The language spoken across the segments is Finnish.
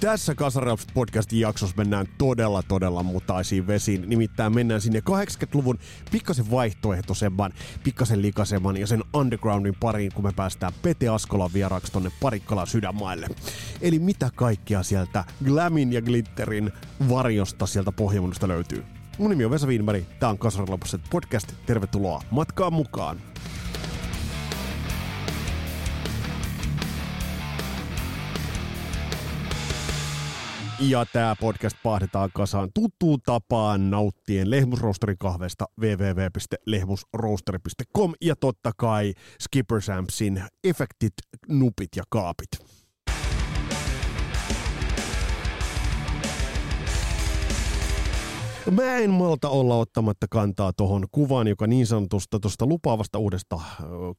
Tässä Kasaraps podcastin jaksossa mennään todella, todella mutaisiin vesiin. Nimittäin mennään sinne 80-luvun pikkasen vaihtoehtoisemman, pikkasen likasemman ja sen undergroundin pariin, kun me päästään Pete Askolan vieraaksi tonne Parikkalan sydänmaille. Eli mitä kaikkea sieltä Glamin ja Glitterin varjosta sieltä pohjamuodosta löytyy. Mun nimi on Vesa Wienberg, tää on Kasarapset podcast. Tervetuloa matkaan mukaan! Ja tämä podcast pahdetaan kasaan tuttuun tapaan nauttien lehmusroosterikahvesta www.lehmusroosteri.com ja totta kai Skipper Sampsin efektit, nupit ja kaapit. Mä en malta olla ottamatta kantaa tuohon kuvaan, joka niin sanotusta tuosta lupaavasta uudesta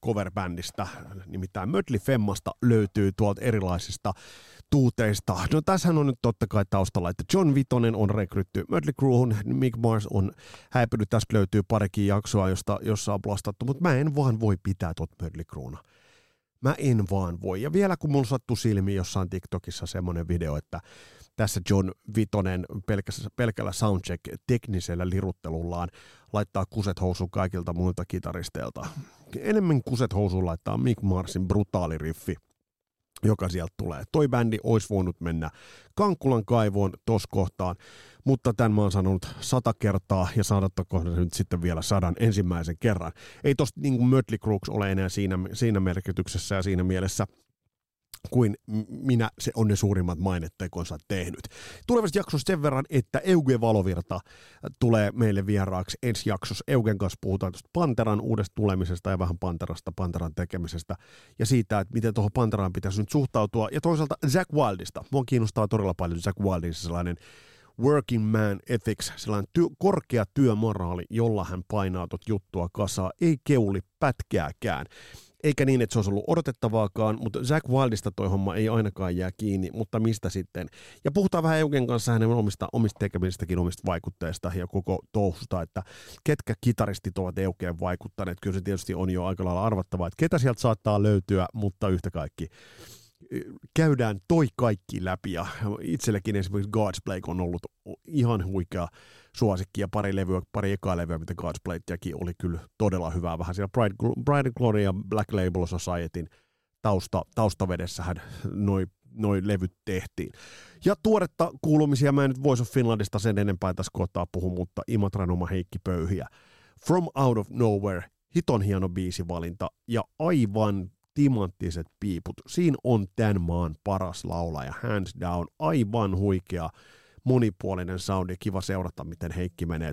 coverbändistä, nimittäin Mötley Femmasta löytyy tuolta erilaisista tuuteista. No tässähän on nyt totta kai taustalla, että John Vitonen on rekrytty Mötley Crewhun, Mick Mars on häipynyt, tästä löytyy parikin jaksoa, josta, jossa on blastattu, mutta mä en vaan voi pitää tuot Mötley Crewna. Mä en vaan voi. Ja vielä kun mulla sattuu silmiin jossain TikTokissa semmoinen video, että tässä John Vitonen pelkällä, pelkällä soundcheck-teknisellä liruttelullaan laittaa kuset housuun kaikilta muilta kitaristeilta. Enemmän kuset housuun laittaa Mick Marsin brutaali riffi – joka sieltä tulee. Toi bändi olisi voinut mennä Kankkulan kaivoon tos kohtaan, mutta tämän mä oon sanonut sata kertaa ja saadattako nyt sitten vielä sadan ensimmäisen kerran. Ei tosta niin kuin Mötley Crooks ole enää siinä, siinä merkityksessä ja siinä mielessä kuin minä se on ne suurimmat mainettekonsa tehnyt. Tulevassa jaksossa sen verran, että Euge Valovirta tulee meille vieraaksi ensi jaksossa. Eugen kanssa puhutaan tuosta Panteran uudesta tulemisesta ja vähän Panterasta, Panteran tekemisestä ja siitä, että miten tuohon Panteraan pitäisi nyt suhtautua. Ja toisaalta Zack Wildista. Mua kiinnostaa todella paljon Zack Wildin sellainen working man ethics, sellainen työ, korkea työmoraali, jolla hän painaa tot juttua kasaa, ei keuli pätkääkään eikä niin, että se olisi ollut odotettavaakaan, mutta Zack Wildista toi homma ei ainakaan jää kiinni, mutta mistä sitten? Ja puhutaan vähän Eugen kanssa hänen omista, omista tekemisistäkin, omista vaikutteista ja koko touhusta, että ketkä kitaristit ovat Eukeen vaikuttaneet. Kyllä se tietysti on jo aika lailla arvattavaa, että ketä sieltä saattaa löytyä, mutta yhtä kaikki käydään toi kaikki läpi ja itsellekin esimerkiksi God's Blake on ollut ihan huikea suosikki ja pari levyä, pari ekaa levyä, mitä God's Blake oli kyllä todella hyvää. Vähän siellä Pride, Pride and Glory ja Black Label Societyn tausta, taustavedessähän noi, noi levyt tehtiin. Ja tuoretta kuulumisia mä en nyt of Finlandista sen enempää tässä kohtaa puhu, mutta Imatran oma Heikki Pöyhiä. From Out of Nowhere, hiton hieno biisivalinta ja aivan timanttiset piiput. Siinä on tämän maan paras laulaja, hands down, aivan huikea monipuolinen soundi, kiva seurata, miten Heikki menee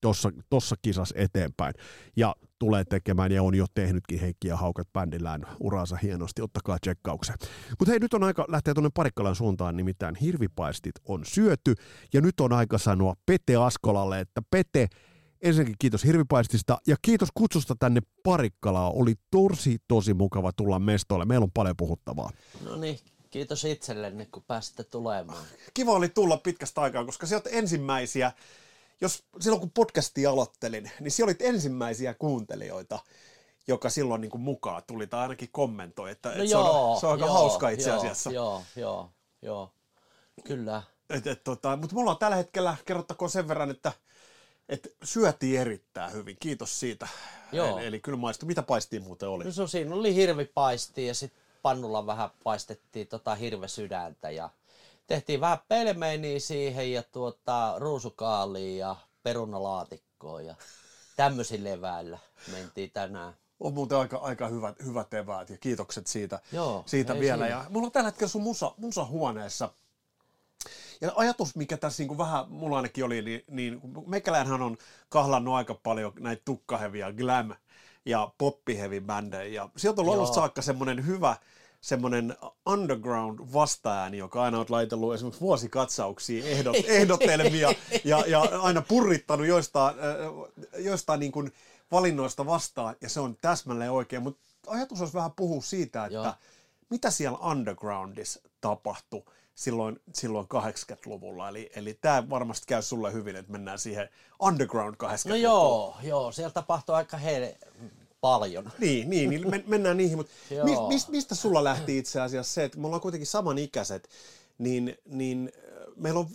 tuossa tossa kisassa eteenpäin. Ja tulee tekemään ja on jo tehnytkin Heikki ja Haukat bändillään uraansa hienosti, ottakaa tsekkauksen. Mutta hei, nyt on aika lähteä tuonne Parikkalan suuntaan, nimittäin hirvipaistit on syöty, ja nyt on aika sanoa Pete Askolalle, että Pete, ensinnäkin kiitos hirvipaistista ja kiitos kutsusta tänne Parikkalaan. Oli tosi, tosi mukava tulla mestoille. Meillä on paljon puhuttavaa. No niin, kiitos itsellenne, kun pääsitte tulemaan. Kiva oli tulla pitkästä aikaa, koska sä olet ensimmäisiä, jos silloin kun podcastia aloittelin, niin siellä olit ensimmäisiä kuuntelijoita, joka silloin niin kuin mukaan tuli, tai ainakin kommentoi, että, no että joo, se, on, se on aika joo, hauska itse joo, asiassa. Joo, joo, joo, kyllä. Et, et, tota, mutta mulla on tällä hetkellä, kerrottakoon sen verran, että et syötiin erittäin hyvin, kiitos siitä. Joo. Eli, eli kyllä maistui. Mitä paistiin muuten oli? No siinä oli hirvipaisti ja sitten pannulla vähän paistettiin tota hirvesydäntä ja tehtiin vähän pelmeiniä siihen ja tuota, ruusukaalia ja perunalaatikkoa ja tämmöisillä leväillä mentiin tänään. On muuten aika, aika hyvät, hyvät eväät ja kiitokset siitä, Joo, siitä vielä. Siinä. Ja mulla on tällä hetkellä sun musa, musa huoneessa ja ajatus, mikä tässä niin kuin vähän, mulla ainakin oli, niin, niin meikäläinhän on kahlannut aika paljon näitä tukkaheviä glam ja poppihevi bändejä. Ja sieltä on ollut saakka semmoinen hyvä, semmoinen underground vastaääni, joka aina on laitellut esimerkiksi vuosikatsauksia, ehdot, ehdotelmia ja, ja aina purrittanut joistain, joistain niin kuin valinnoista vastaan, ja se on täsmälleen oikein. Mutta ajatus olisi vähän puhua siitä, että Joo. mitä siellä undergroundissa tapahtui silloin, silloin 80-luvulla. Eli, eli tämä varmasti käy sulle hyvin, että mennään siihen underground 80-luvulla. No joo, joo, siellä tapahtui aika he, paljon. Niin, niin, niin men, mennään niihin, mutta mis, mis, mistä sulla lähti itse asiassa se, että me ollaan kuitenkin samanikäiset, niin, niin meillä on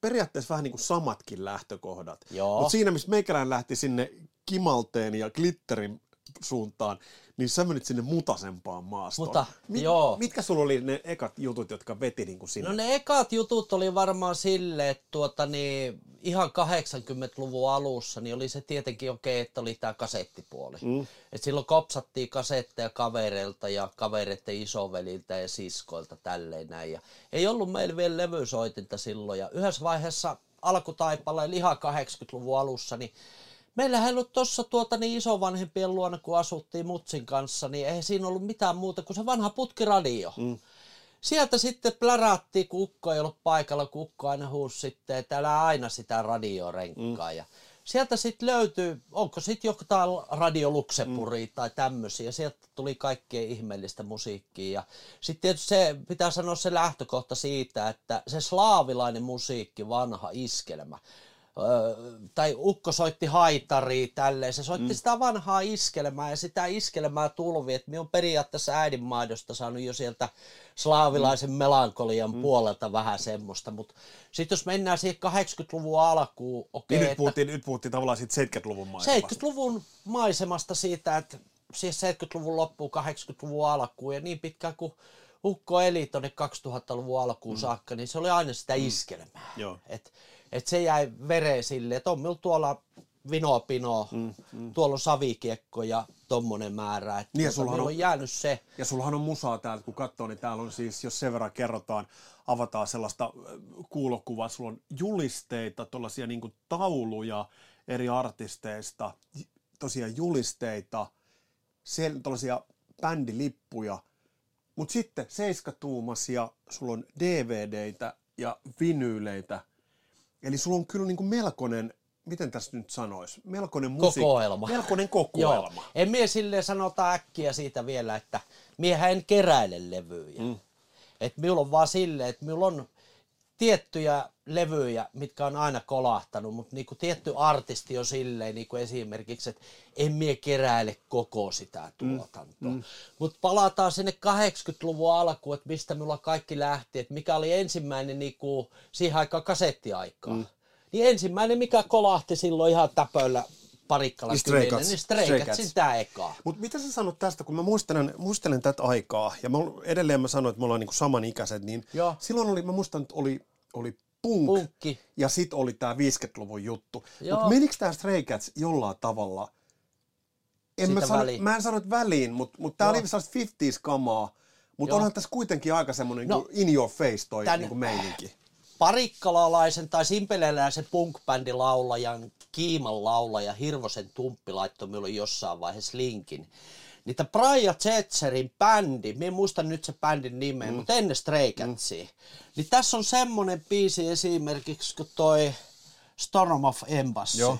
periaatteessa vähän niin kuin samatkin lähtökohdat. Mutta siinä, missä meikälään lähti sinne kimalteen ja glitterin suuntaan, niin sä menit sinne mutasempaan maastoon. Muta, joo. Mitkä sulla oli ne ekat jutut, jotka veti niin kuin sinne? No ne ekat jutut oli varmaan sille, että tuota, niin, ihan 80-luvun alussa niin oli se tietenkin okei, että oli tämä kasettipuoli. Mm. Et silloin kopsattiin kasetteja kavereilta ja kavereiden isoveliltä ja siskoilta tälleen näin. Ja ei ollut meillä vielä levysoitinta silloin. Ja yhdessä vaiheessa alkutaipaleen ihan 80-luvun alussa, niin Meillähän ei ollut tuossa tuota niin isovanhempien luona, kun asuttiin Mutsin kanssa, niin ei siinä ollut mitään muuta kuin se vanha putkiradio. Mm. Sieltä sitten plärättiin, kun ukko ei ollut paikalla, kun ukko aina huusi sitten, että älä aina sitä radiorenkkaa. Mm. Ja sieltä sitten löytyy, onko sitten jotain Radio Luxemburgia mm. tai tämmöisiä, sieltä tuli kaikkea ihmeellistä musiikkia. Ja sitten tietysti se, pitää sanoa se lähtökohta siitä, että se slaavilainen musiikki, vanha iskelmä, tai ukko soitti haitaria tälleen, se soitti mm. sitä vanhaa iskelmää ja sitä iskelmää tulvi, että minä on periaatteessa äidinmaidosta saanut jo sieltä slaavilaisen mm. melankolian mm. puolelta vähän semmoista, mutta sitten jos mennään siihen 80-luvun alkuun, okei, niin nyt, että puhuttiin, nyt puhuttiin tavallaan siitä 70-luvun maisemasta. 70-luvun maisemasta siitä, että siis 70-luvun loppuun, 80-luvun alkuun ja niin pitkään kuin Ukko eli tuonne 2000-luvun alkuun mm. saakka, niin se oli aina sitä iskelmää. Joo. Et, et se jäi vereen sille, että on minulla tuolla Vino Pino, mm, mm. tuolla on savikiekko ja tommonen määrä. Että Niin ja minulla on- on jäänyt se. Ja sullahan on musaa täältä, kun katsoo, niin täällä on siis, jos sen verran kerrotaan, avataan sellaista äh, kuulokuvaa, sulla on julisteita, tuollaisia niin tauluja eri artisteista, tosiaan julisteita, siellä tuollaisia bändilippuja, mutta sitten seiskatuumasia, sulla on DVDitä ja vinyyleitä, eli sulla on kyllä niin kuin melkoinen, miten tässä nyt sanoisi, melkoinen musiikki, Kokoelma. melkoinen kokoelma. En mie silleen sanota äkkiä siitä vielä, että miehän en keräile levyjä. Mm. Et minulla on vaan silleen, että minulla on tiettyjä levyjä, mitkä on aina kolahtanut, mutta niinku tietty artisti on silleen, niinku esimerkiksi, että en mie keräile koko sitä tuotantoa. Mm. Mutta palataan sinne 80-luvun alkuun, että mistä minulla kaikki lähti, että mikä oli ensimmäinen niinku, siihen aikaan kasettiaikaa. Mm. Niin ensimmäinen, mikä kolahti silloin ihan täpöllä parikkala Niin Cats. niin Catsin Cats. tää ekaa. Mutta mitä sä sanot tästä, kun mä muistelen, muistelen tätä aikaa, ja mä, edelleen mä sanoin, että me ollaan niinku samanikäiset, niin Joo. silloin oli, mä muistan, että oli, oli punk, Punkki. ja sit oli tää 50-luvun juttu. Mutta menikö tää Stray Cats jollain tavalla, en mä, sano, mä en sano, että väliin, mutta mut tää Joo. oli sellaista 50s-kamaa, mutta onhan tässä kuitenkin aika semmoinen No, no, in your face toi tän- niinku meininki. parikkalalaisen tai simpeleläisen punk-bändin laulajan, Kiiman laulaja Hirvosen Tumppi laittoi minulle jossain vaiheessa linkin. Niitä Brian Zetzerin bändi, minä en muista nyt se bändin nimeä, mm. mutta ennen Stray Catsia. Mm. Niin tässä on semmonen biisi esimerkiksi kuin toi Storm of Embassy. Joo.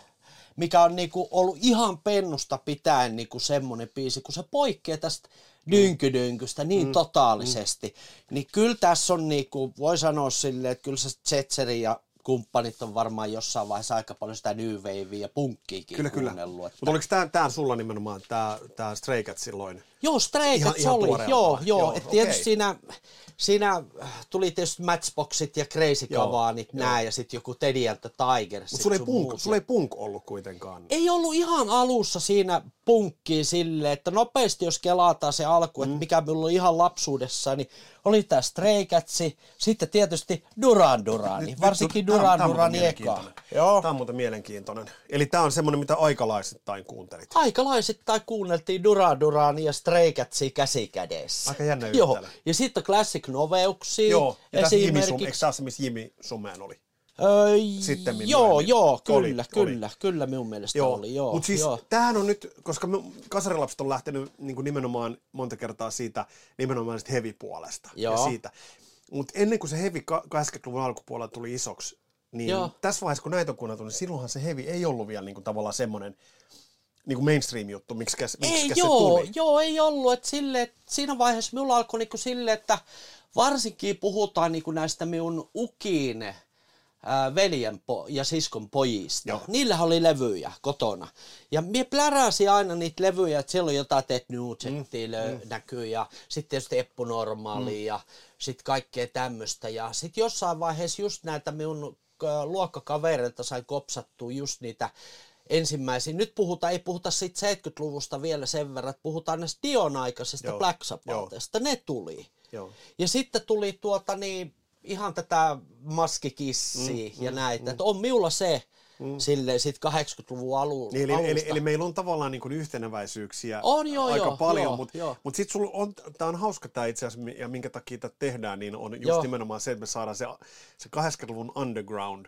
Mikä on niinku ollut ihan pennusta pitäen niinku semmonen biisi, kun se poikkeaa tästä dynkydynkystä niin mm. totaalisesti. Mm. Niin kyllä tässä on niinku, voi sanoa silleen, että kyllä se Zetseri ja kumppanit on varmaan jossain vaiheessa aika paljon sitä New Wavea ja punkkiikin Kyllä, kyllä. Mutta oliko tää, tää sulla nimenomaan, tää, tää Stray Cats silloin? Joo, Stray Cats oli, joo, joo. Joo, Et tietysti okei. siinä, siinä tuli tietysti Matchboxit ja Crazy Joo, Kavanit nää ja sitten joku Teddy and the Tiger. Mutta sulla ei, punk, sulla ei punk ollut kuitenkaan. ei ollut ihan alussa siinä punkkiin sille, että nopeasti jos kelataan se alku, että mikä minulla oli ihan lapsuudessa, niin oli tämä Stray Catsi, sitten tietysti Duran Durani, varsinkin Duran Durani eka. Joo. Tämä on muuten mielenkiintoinen. Eli tämä on semmoinen, mitä aikalaisittain kuuntelit. Aikalaisittain kuunneltiin Duran Durani ja Stray Catsia käsi kädessä. Aika jännä Joo, ja sitten Classic Noveuksia Joo, ja tässä Jimi Sum, eikö tässä missä Jimi Sumeen oli? Öö, Sitten joo, joo, Oli, kyllä, oli. kyllä, kyllä minun mielestä oli, joo. Mutta siis joo. tämähän on nyt, koska me, kasarilapset on lähtenyt niin nimenomaan monta kertaa siitä nimenomaan siitä heavy-puolesta. Ja Joo. siitä. Mutta ennen kuin se heavy ka- 80-luvun alkupuolella tuli isoksi, niin Joo. tässä vaiheessa kun näitä on kuunneltu, niin silloinhan se heavy ei ollut vielä niin kuin tavallaan semmoinen, niinku mainstream-juttu, miksi Ei, se joo, tuli? joo, ei ollut. Et sille, et siinä vaiheessa minulla alkoi niinku sille, että varsinkin puhutaan niinku näistä minun ukiin ää, veljen po- ja siskon pojista. Joo. Niillä oli levyjä kotona. Ja minä pläräsin aina niitä levyjä, että siellä on jotain Ted Nugenttia mm, näkyy ja sitten tietysti Eppu Normaali mm. ja sitten kaikkea tämmöistä. Ja sitten jossain vaiheessa just näitä minun luokkakavereilta sain kopsattua just niitä ensimmäisiä. Nyt puhutaan, ei puhuta siitä 70-luvusta vielä sen verran, että puhutaan näistä Dion aikaisesta Joo, Black Sabbathista. Ne tuli. Joo. Ja sitten tuli tuota niin, ihan tätä maskikissia mm, ja mm, näitä. Mm. Että on minulla se mm. sille sit 80-luvun alu, Niin, eli, alusta. eli, eli, meillä on tavallaan niin kuin yhteneväisyyksiä On, joo, aika joo, paljon, mutta joo. mut sitten on, tämä on hauska tämä itse asiassa, ja minkä takia tätä tehdään, niin on just Joo. nimenomaan se, että me saadaan se, se 80-luvun underground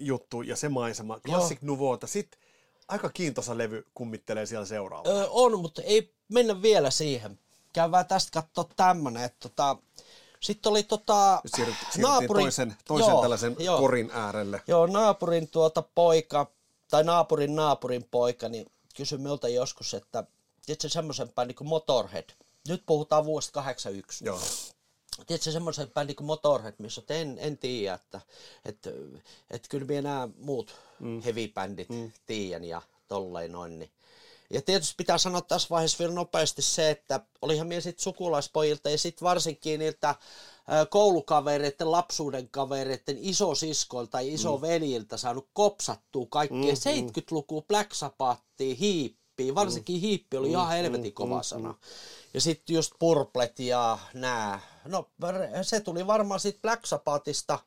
juttu ja se maisema, Classic Nouveauta, sitten aika kiintoisa levy kummittelee siellä seuraavalla. Öö, on, mutta ei mennä vielä siihen. Käydään tästä katsoa tämmönen, että tota, sitten oli tota, Nyt siirryt, siirryttiin toisen, toisen joo, tällaisen joo. korin äärelle. Joo, naapurin tuota poika, tai naapurin naapurin poika, niin kysyi minulta joskus, että tiedätkö semmoisen bändin kuin Motorhead? Nyt puhutaan vuodesta 81. Joo. Tiedätkö semmoisen bändin kuin Motorhead, missä en, en tiedä, että, että, että kyllä minä nämä muut mm. heavy-bändit mm. tiedän ja tolleen noin. Niin. Ja tietysti pitää sanoa tässä vaiheessa vielä nopeasti se, että olihan minä sitten sukulaispojilta ja sitten varsinkin niiltä koulukavereiden, lapsuuden kavereiden, isosiskoilta ja isoveljiltä saanut kopsattua kaikkea mm, 70-lukua Black Sabbathia, hiippiä, varsinkin hiippi oli ihan helvetin kova sana. Ja sitten just Purplet ja nää. No se tuli varmaan siitä Black Sabbathista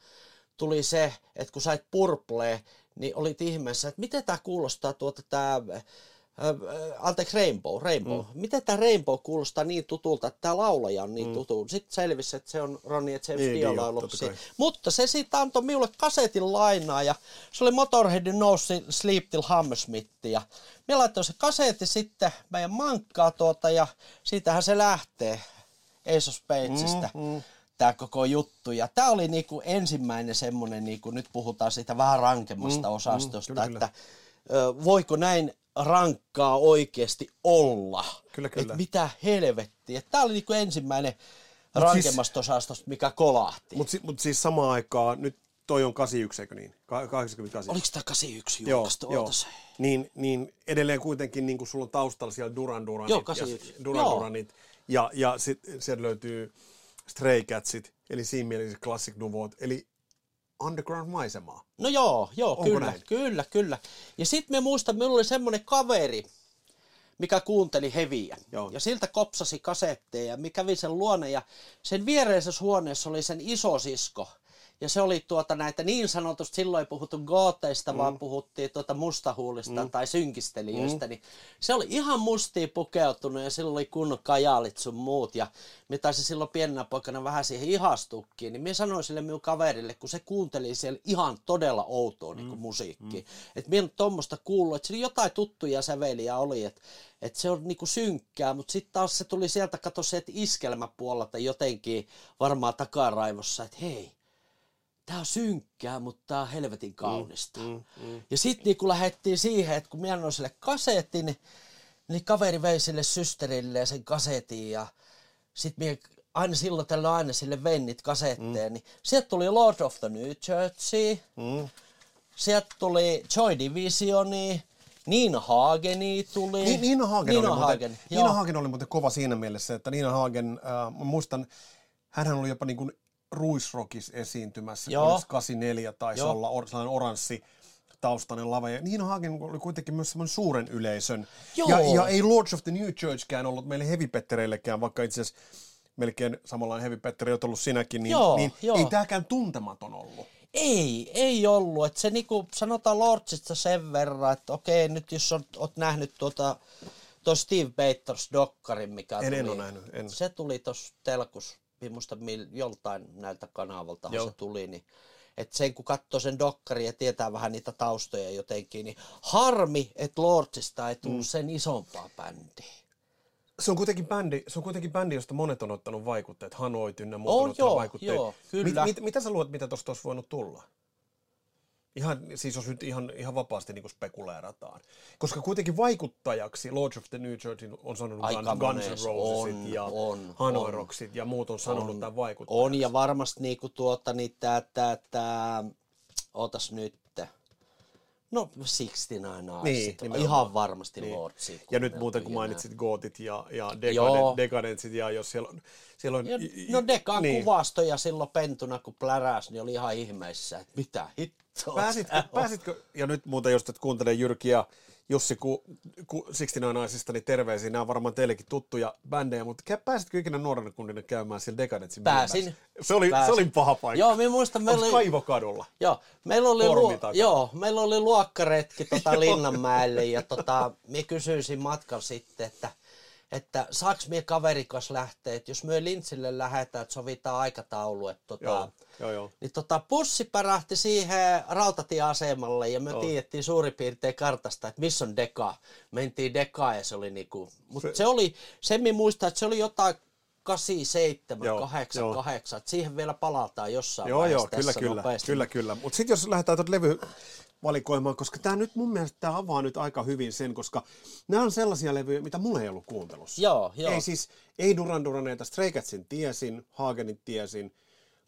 tuli se, että kun sait Purplee, niin olit ihmeessä, että miten tämä kuulostaa tuota tämä anteeksi Rainbow, Rainbow. Mm. Miten tämä Rainbow kuulostaa niin tutulta, että tämä laulaja on niin mm. tutu. Sitten selvisi, että se on Ronnie James Niin, Dio niin joo, laulu. totta kai. Mutta se siitä antoi minulle kasetin lainaa ja se oli Motorheadin No Sleep Till Hammersmith. Ja minä laitoin se kasetti sitten meidän mankkaa tuota ja siitähän se lähtee Ace of Spadesista. Mm, mm tämä koko juttu. Ja tämä oli niinku ensimmäinen semmoinen, niinku, nyt puhutaan siitä vähän rankemmasta mm, osastosta, mm, kyllä, että ö, voiko näin rankkaa oikeasti olla? Kyllä, kyllä. Et mitä helvettiä. Tämä oli niinku ensimmäinen rankemmasta osastosta, mikä kolahti. Mutta mut siis samaan aikaan, nyt toi on 81, eikö niin? Ka- 88. Oliko tämä 81 Joo, julkaistu? joo. Ootas. Niin, niin edelleen kuitenkin niin sulla on taustalla siellä Duran Duranit Joo, ja 81. Duran Joo. Ja, ja sitten sieltä löytyy Stray Catsit, eli siinä mielessä Classic Nouveaut, eli underground-maisemaa. No joo, joo, Onko kyllä, näin? kyllä, kyllä. Ja sitten me muistan, minulla oli semmoinen kaveri, mikä kuunteli heviä. Joo. Ja siltä kopsasi kasetteja ja mikä kävi sen luone ja sen viereisessä huoneessa oli sen isosisko. Ja se oli tuota näitä niin sanotusti, silloin ei puhuttu gooteista, mm. vaan puhuttiin tuota mustahuulista mm. tai synkistelijöistä, mm. niin se oli ihan mustiin pukeutunut ja sillä oli kunnon kajaalit sun muut. Ja me taisi silloin pienenä poikana vähän siihen ihastukkeen, niin minä sanoin sille minun kaverille, kun se kuunteli siellä ihan todella outoa niin musiikkia. Mm. Että minä en tuommoista kuullut, että siinä jotain tuttuja säveliä oli, että että se on niinku synkkää, mutta sitten taas se tuli sieltä, kato se, että iskelmäpuolelta jotenkin varmaan takaraivossa, että hei, tää on synkkää, mutta tää on helvetin kaunista. Mm, mm. Ja sitten niin kun lähdettiin siihen, että kun minä annoin sille kasetin, niin, niin kaveri vei sille systerille sen kasetin ja sitten minä aina silloin tällä aina sille vein niitä kasetteja, mm. niin sieltä tuli Lord of the New Church, Mm. sieltä tuli Joy Divisioni, Nina Hageni tuli. Niin, Niina Hagen, Nina oli Hagen, muuten. Niina Hagen oli muuten kova siinä mielessä, että Niina Hagen, äh, mä muistan, hänhän oli jopa niin kuin Ruisrockis esiintymässä, Joo. Joo. 84 taisi Joo. olla, or, sellainen oranssi taustainen lava. Ja Niina Hagen oli kuitenkin myös semmoinen suuren yleisön. Joo. Ja, ja ei Lords of the New Churchkään ollut meille hevipettereillekään, vaikka itse asiassa melkein samanlainen hevipetteri olet ollut sinäkin, niin, Joo, niin joo. ei tämäkään tuntematon ollut. Ei, ei ollut. Et se niinku, sanotaan Lordsista sen verran, että okei, nyt jos on, oot nähnyt tuota, tuo Steve Bators dokkarin, mikä En- tuli. en oo nähnyt, en. Se tuli tuossa telkus, minusta mil, joltain näiltä kanavalta se tuli, niin että sen kun katsoo sen dokkarin ja tietää vähän niitä taustoja jotenkin, niin harmi, että Lordsista ei tullut mm. sen isompaa bändiä. Se on kuitenkin bändi, se on kuitenkin bändi, josta monet on ottanut vaikutteet, Hanoit ynnä muut On on ottanut joo, vaikutteet. joo, kyllä. Mit, mit, mitä sä luulet, mitä tuosta olisi voinut tulla? Ihan, siis jos nyt ihan, ihan vapaasti niin spekuleerataan. Koska kuitenkin vaikuttajaksi Lords of the New Church on sanonut Aika Guns N' Rosesit on, ja on, Hanoi on. Ja muut on sanonut On. tämän vaikuttajaksi. On ja varmasti niinku tuota, niin tää, tää, tää, ootas nyt. No 69 Eyes. Niin, nimenomaan. Ihan varmasti Niin. Lordsit. Ja nyt muuten kun mainitsit Gootit ja, ja Decadentsit ja jos siellä on... Siellä on Ja, no Dekan niin. kuvastoja silloin pentuna, kun pläräs, niin oli ihan ihmeissä, että mitä hittoa. Pääsitkö, pääsitkö, ja nyt muuten just, että kuuntelen Jyrki ja Jussi ku, ku 69 naisista, niin terveisiä, nämä on varmaan teillekin tuttuja bändejä, mutta pääsitkö ikinä nuorena kundina käymään siellä Decadentsin Pääsin. Se oli, Pääsin. se oli paha paikka. Joo, minä muistan, meillä oli, Kaivokadulla? joo, meillä oli, luo, takana? joo, meillä oli luokkaretki tota Linnanmäelle ja tota, minä kysyisin matkan sitten, että että saaks mie kaverikas lähteä, että jos me Lintsille lähdetään, että sovitaan aikataulu, että tota, Joo, joo, joo. Niin tota, bussi pärähti siihen rautatieasemalle ja me Joo. tiedettiin suurin piirtein kartasta, että missä on Deka. Mentiin Dekaan ja se oli niinku, mutta Se- se, oli, sen minä muistan, että se oli jotain 87, Joo, 8, joo. 8, että siihen vielä palataan jossain Joo, vaiheessa joo, kyllä, tässä kyllä, nopeasti. kyllä, kyllä. Mutta sitten jos lähdetään tuota levy valikoimaan, koska tämä nyt mun mielestä tämä avaa nyt aika hyvin sen, koska nämä on sellaisia levyjä, mitä mulla ei ollut kuuntelussa. Joo, joo. Ei siis, ei Duran Duraneita, Stray Catsin tiesin, Hagenin tiesin,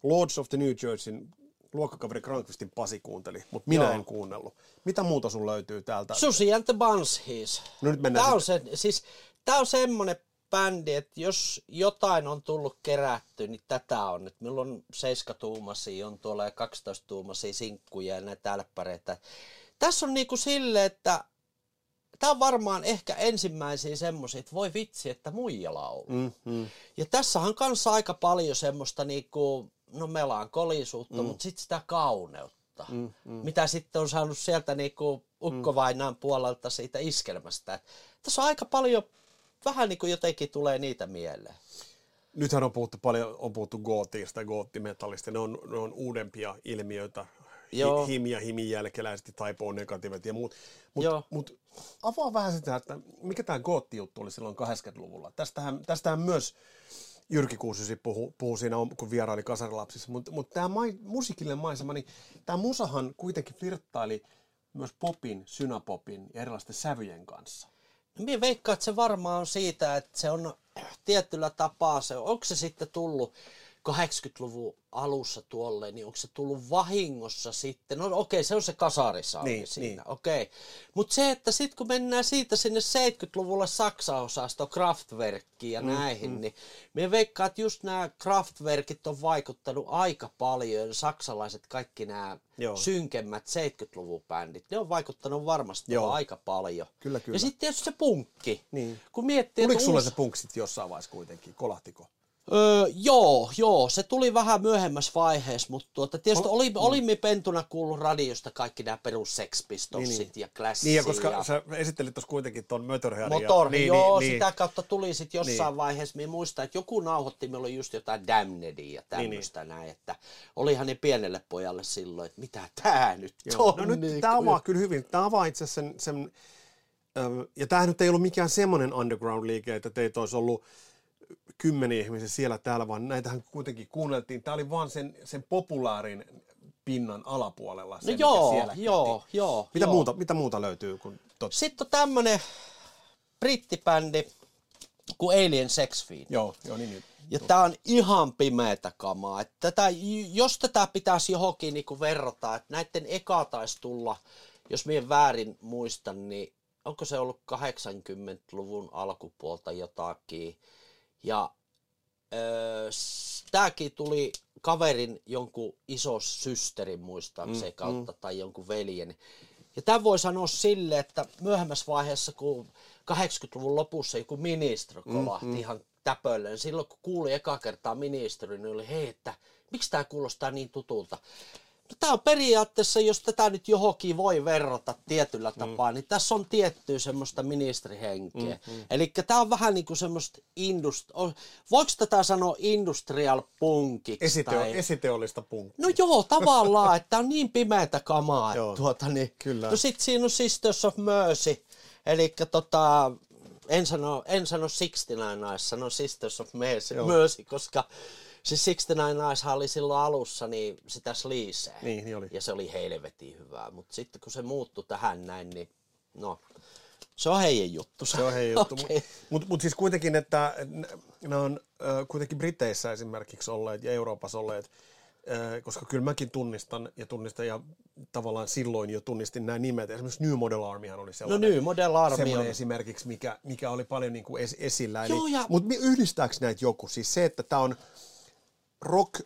Lords of the New Jerseyn luokkakaveri Krankvistin Pasi kuunteli, mutta minä Joo. en kuunnellut. Mitä muuta sun löytyy täältä? Susi and the Banshees. No nyt mennään Tämä on, se, siis, tää on semmonen bändi, että jos jotain on tullut kerätty, niin tätä on. Et meillä on 7-tuumaisia, on tuolla ja 12-tuumaisia sinkkuja ja näitä älppäreitä. Tässä on niinku sille, että tämä on varmaan ehkä ensimmäisiä semmoisia, että voi vitsi, että muija laulaa. Mm, mm. Ja tässähän on kanssa aika paljon semmoista niinku, no melankolisuutta, mm. mutta sitten sitä kauneutta. Mm, mm. Mitä sitten on saanut sieltä niinku ukkovainaan puolelta siitä iskelmästä. Et Tässä on aika paljon, vähän niin kuin jotenkin tulee niitä mieleen. Nythän on puhuttu paljon, on puhuttu gootista goottimetallista, ne on, ne on uudempia ilmiöitä. Joo. Hi, him ja himin jälkeläisesti, typo negatiivit ja muut. Mutta mut, avaa vähän sitä, että mikä tämä gootti-juttu oli silloin 80-luvulla. Tästähän, tästähän myös Jyrki Kuusysi puhuu, puhuu siinä, kun vieraili Kasarilapsissa. Mutta mut tämä mai, musiikille maisema, niin tämä musahan kuitenkin flirttaili myös popin, synapopin ja erilaisten sävyjen kanssa. Minä veikkaan, että se varmaan on siitä, että se on tietyllä tapaa, se, onko se sitten tullut 80-luvun alussa tuolle, niin onko se tullut vahingossa sitten? No okei, se on se kasarisauni Niin, siinä, niin. okei. Mutta se, että sitten kun mennään siitä sinne 70-luvulle Saksa-osasto, Kraftwerkkiin ja mm, näihin, mm. niin minä veikkaan, että just nämä Kraftwerkit on vaikuttanut aika paljon, saksalaiset kaikki nämä Joo. synkemmät 70-luvun bändit, ne on vaikuttanut varmasti Joo. aika paljon. Kyllä, kyllä. Ja sitten tietysti se punkki. Niin. Kun miettii, että sulle uusi- se punk sit jossain vaiheessa kuitenkin? Kolahtiko? Öö, joo, joo, se tuli vähän myöhemmässä vaiheessa, mutta tuota, tietysti oli, olimme pentuna kuullut radiosta kaikki nämä perus Sex Pistolsit Niin, niin. ja Classic Niin, ja koska ja sä esittelit tuossa kuitenkin tuon Motorheadin. Motor, niin, niin, joo, niin, sitä kautta tuli sitten jossain Niin. niin. vaiheessa, minä muistan, että joku nauhoitti, meillä oli just jotain Damnedia ja tämmöistä niin, näin, että olihan ne pienelle pojalle silloin, että mitä tää nyt Joo. on. No nyt niin tämä avaa kyllä hyvin. Tämä avaa itse sen, sen ja tämähän nyt ei ollut mikään semmoinen underground-liike, että teitä olisi ollut kymmeniä ihmisiä siellä täällä, vaan näitähän kuitenkin kuunneltiin. Tämä oli vaan sen, sen populaarin pinnan alapuolella. Se, No joo, siellä joo, joo. Mitä, joo. Muuta, mitä muuta löytyy? Kun tot... Sitten on tämmönen brittibändi kuin Alien Sex Fiend. Joo, joo, niin, niin. Ja tää on ihan pimeätä kamaa. Että tätä, jos tätä pitäisi johonkin niinku verrata, että näiden eka taisi tulla, jos minä väärin muistan, niin onko se ollut 80-luvun alkupuolta jotakin. Ja öö, tääkin tuli kaverin jonkun iso systerin muistaakseni mm, kautta mm. tai jonkun veljen. Ja tämän voi sanoa sille, että myöhemmässä vaiheessa, kun 80-luvun lopussa joku ministeri kolahti mm, ihan täpölleen, silloin kun kuuli eka kertaa ministeri, niin oli hei, että miksi tämä kuulostaa niin tutulta. Tämä on periaatteessa, jos tätä nyt johonkin voi verrata tietyllä tapaa, niin tässä on tiettyä semmoista ministerihenkeä. Mm, mm. Eli tämä on vähän niin kuin semmoista, indust... voiko tätä sanoa industrial punkiksi? Esiteo, tai... esiteollista punkkia. No joo, tavallaan, että on niin pimeätä kamaa. Joo, tuota, niin, kyllä. No sit siinä on Sisters of Mercy, eli tota, en sano, en sano 69 Eyes, sano Sisters of Mercy. Mercy koska Siis 69 Eyes oli silloin alussa niin sitä sliiseä. Niin, niin oli. Ja se oli helvetin hyvää. Mutta sitten kun se muuttui tähän näin, niin no, se on heidän juttu. Se on heidän juttu. Okei. Mutta mut, mut siis kuitenkin, että nämä on äh, kuitenkin Briteissä esimerkiksi olleet ja Euroopassa olleet, äh, koska kyllä mäkin tunnistan ja tunnistan ja tavallaan silloin jo tunnistin nämä nimet. Esimerkiksi New Model Armyhan oli No sellainen. New Model Army on. esimerkiksi, mikä, mikä oli paljon niin kuin es, esillä. Joo, ja- Mutta yhdistääkö näitä joku? Siis se, että tämä on rock,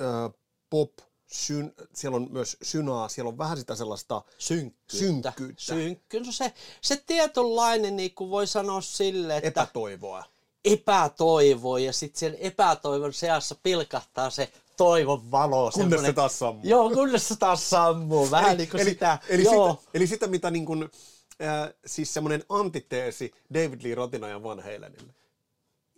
äh, pop, syn, siellä on myös synaa, siellä on vähän sitä sellaista Synkkyyttä. synkkyyttä, Synkkyys. No se, se tietynlainen, niin kuin voi sanoa sille, että epätoivoa. epätoivo ja sitten sen epätoivon seassa pilkahtaa se toivon valo. Kunnes se taas sammuu. Joo, kunnes se taas sammuu. Vähän niin kuin eli, sitä. Eli, joo. sitä, eli sitä, mitä niin kuin, äh, siis semmoinen antiteesi David Lee Rotina ja Van Halenille.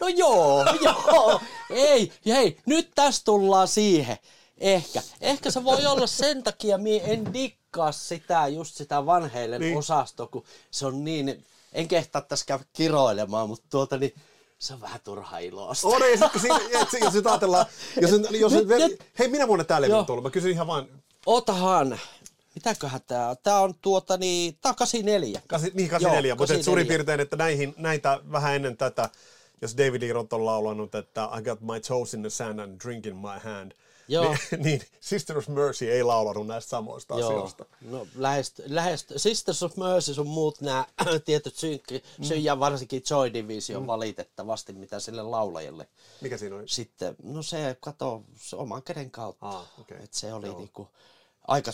No joo, joo. Ei, hei, nyt tässä tullaan siihen. Ehkä. Ehkä se voi olla sen takia, mi en dikkaa sitä, just sitä vanheille Niin. osastoa, kun se on niin, en kehtaa tässä käydä kiroilemaan, mutta tuota niin, se on vähän turha ilosta. On, ei, sitten, et, jos nyt ajatellaan, jos, nyt- jos nyt, Nyt- nyt, hei, minä vuonna tää levy tullut? Mä kysyn ihan vaan, Otahan, mitäköhän tää on? Tää on tuota niin, tää on 84. kasi, niin 84, Joo, mutta et suurin 84. piirtein, että näihin, näitä vähän ennen tätä, jos David Lee Roth on laulanut, että I got my toes in the sand and drink in my hand, Joo. niin, niin Sister of Mercy ei laulanut näistä samoista Joo, asioista. no lähest, lähest, Sisters of Mercy sun muut nämä tietyt synkki, mm. ja varsinkin Joy Division mm. valitettavasti, mitä sille laulajalle. Mikä siinä oli? Sitten, no se, kato, se oman käden kautta. Aa, okei. Et se oli Joo. niinku, aika,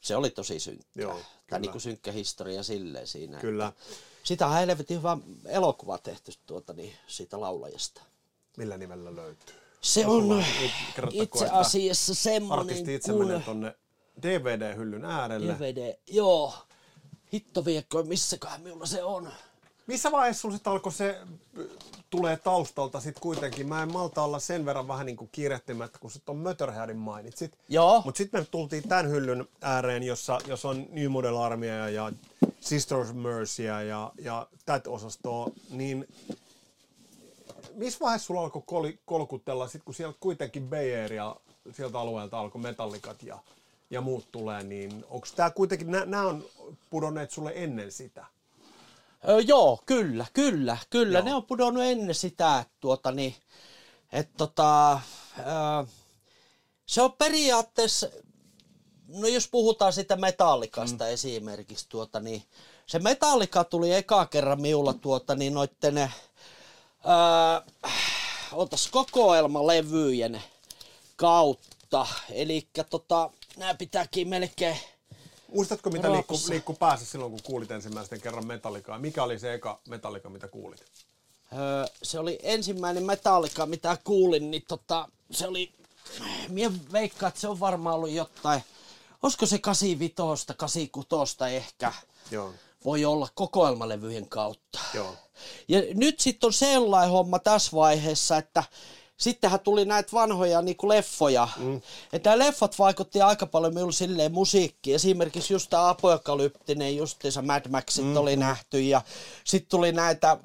se oli tosi synkkä. Joo, kyllä. Tai niinku synkkä historia silleen siinä. Kyllä. Sitä on helvetin hyvä elokuva tehty tuota, niin, siitä laulajasta. Millä nimellä löytyy? Se on itse asiassa semmoinen Artisti itse kuin... menee tonne DVD-hyllyn äärelle. DVD, joo. Hitto viekko, missäköhän minulla se on? Missä vaiheessa sulla sitten alkoi se, äh, tulee taustalta sitten kuitenkin? Mä en malta olla sen verran vähän niin kuin kiirehtimättä, kun sä ton Mötörhädin mainitsit. Joo. Mutta sitten me tultiin tämän hyllyn ääreen, jossa, jossa on New Model Armia ja Sisters of Mercyä ja, ja tätä osastoa, niin missä vaiheessa sulla alkoi kol- kolkutella, sit kun sieltä kuitenkin Bay Area, sieltä alueelta alkoi metallikat ja, ja muut tulee, niin onko tämä kuitenkin, nämä on pudonneet sulle ennen sitä? Joo, kyllä, kyllä, kyllä. Joo. Ne on pudonnut ennen sitä, että tuota niin, että tota, öö, se on periaatteessa, no jos puhutaan sitä metallikasta mm. esimerkiksi, tuota niin, se metallika tuli eka kerran miulla tuota niin noitten, öö, otas kokoelmalevyjen kautta, eli tota, nämä pitääkin melkein, Muistatko, mitä liikkuu, Raakussa. liikkuu päässä silloin, kun kuulit ensimmäisten kerran metallikaa? Mikä oli se eka metallika, mitä kuulit? Öö, se oli ensimmäinen Metallica, mitä kuulin, niin tota, se oli, mie veikkaan, että se on varmaan ollut jotain, olisiko se 85, 86 ehkä, Joo. voi olla kokoelmalevyjen kautta. Joo. Ja nyt sitten on sellainen homma tässä vaiheessa, että sittenhän tuli näitä vanhoja niin leffoja. Mm. Että nämä leffat vaikutti aika paljon minulle silleen musiikkiin. Esimerkiksi just tämä apokalyptinen, justiinsa Mad Maxit mm. oli nähty. Ja sitten tuli näitä,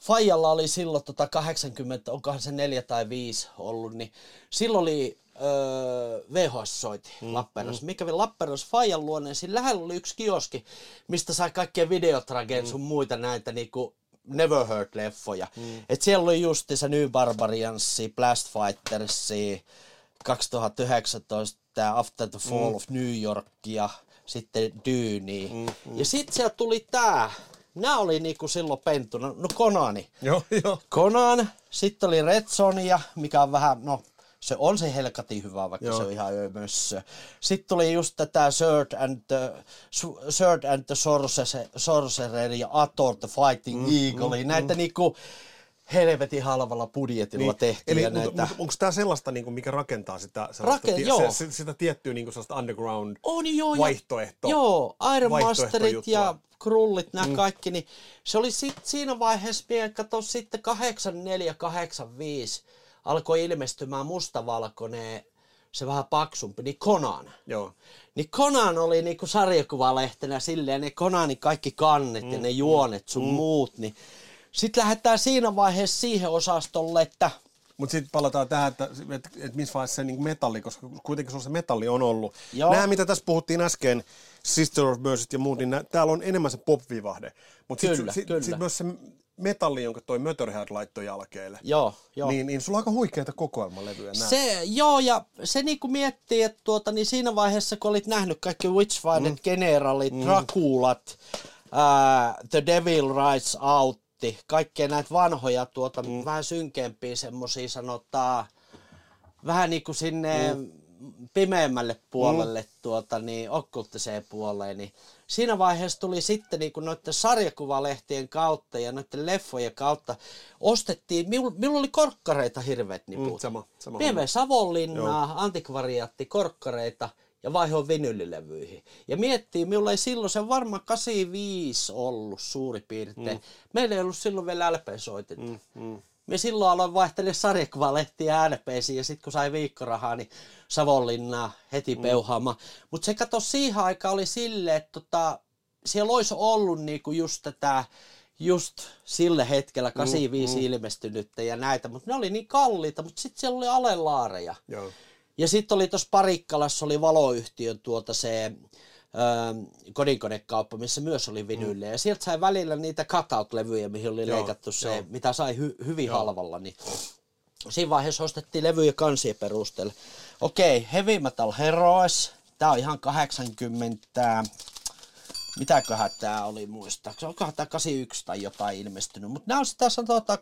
Fajalla oli silloin tota 80, onkohan se neljä tai viisi ollut, niin silloin oli öö, VHS-soiti mm, Lappeenrannassa. Mm. Mikä kävi Lappeenrannassa Fajan luonne, siinä lähellä oli yksi kioski, mistä sai kaikkia videotrageen mm. sun muita näitä niinku Never Heard-leffoja. Mm. Et siellä oli justiinsa New Barbariansi, Blast Fightersi, 2019 tämä After the Fall mm. of New York ja sitten Dyni. Mm, mm. Ja sitten sieltä tuli tää. Nämä oli niinku silloin pentuna. No Konani. Joo, joo. Conan, sitten oli Red Sonia, mikä on vähän, no se on se helkati hyvä, vaikka Joo. se on ihan ömössö. Sitten tuli just tätä Sword and the, Sword and the Sorcerer, Sorcerer ja Ator the Fighting mm, Eagle. Mm, näitä mm. niinku helvetin halvalla budjetilla niin, tehtiin. Eli näitä... mutta onko tämä sellaista, niin kuin, mikä rakentaa sitä, Raken- tie, joo. se, sitä tiettyä niin kuin sellaista underground On joo, vaihtoehto? Joo, Iron Masterit ja Krullit, nämä mm. kaikki, niin se oli sit siinä vaiheessa, minä sitten 84-85 alkoi ilmestymään mustavalkoinen, se vähän paksumpi, niin Conan. Joo. Niin Conan oli niinku sarjakuvalehtenä silleen, ne Conanin kaikki kannet mm. ja ne juonet sun mm. muut, niin sitten lähdetään siinä vaiheessa siihen osastolle, että Mutta sitten palataan tähän, että, että, että missä vaiheessa se niin metalli, koska kuitenkin sulla se metalli on ollut. Joo. Nämä, mitä tässä puhuttiin äsken, Sister of Mercy ja muut, niin nää, täällä on enemmän se pop-vivahde. Mutta sitten sit, kyllä. sit myös se metalli, jonka toi Motorhead laittoi jälkeelle. Joo, joo. Niin, niin sulla on aika huikeita kokoelmalevyjä nää. Se, joo, ja se niinku miettii, että tuota, niin siinä vaiheessa, kun olit nähnyt kaikki Witchfinder mm. Generalit, mm. Draculat, ää, The Devil Rides Out, kaikkea näitä vanhoja, tuota, mm. vähän synkeämpiä semmosia sanotaan, vähän niin kuin sinne mm. pimeämmälle puolelle, mm. tuota, niin okkulttiseen puoleen, niin siinä vaiheessa tuli sitten niin noiden sarjakuvalehtien kautta ja noiden leffojen kautta ostettiin, minulla, minulla oli korkkareita hirveät niput. Mm, sama, sama. Savonlinnaa, antikvariaatti, korkkareita ja vaihoin vinylilevyihin. Ja miettii, minulla ei silloin, se varmaan 85 ollut suurin piirtein. Mm. Meillä ei ollut silloin vielä LP-soitinta. Mm, mm. Me silloin aloin vaihtelemaan sarjakuvalehtiä LPsiin ja sitten kun sai viikkorahaa, niin Savonlinnaa heti mm. peuhaamaan. Mutta se kato siihen aikaan oli silleen, että tota, siellä olisi ollut niinku just tätä, just sille hetkellä 85 mm, mm. ilmestynyttä ja näitä, mutta ne oli niin kalliita, mutta sitten siellä oli alelaareja. Joo. Ja sitten oli tuossa Parikkalassa oli valoyhtiön tuota se kodinkonekauppa, missä myös oli vinyllejä. Ja sieltä sai välillä niitä cutout-levyjä, mihin oli Joo, leikattu se, joo. mitä sai hy- hyvin halvalla. Niin siinä vaiheessa ostettiin levyjä kansien perusteella. Okei, Heavy Metal Heroes. Tää on ihan 80... Mitäköhän tää oli muista? Onkohan tää 81 tai jotain ilmestynyt? Mutta nämä on sitä sanotaan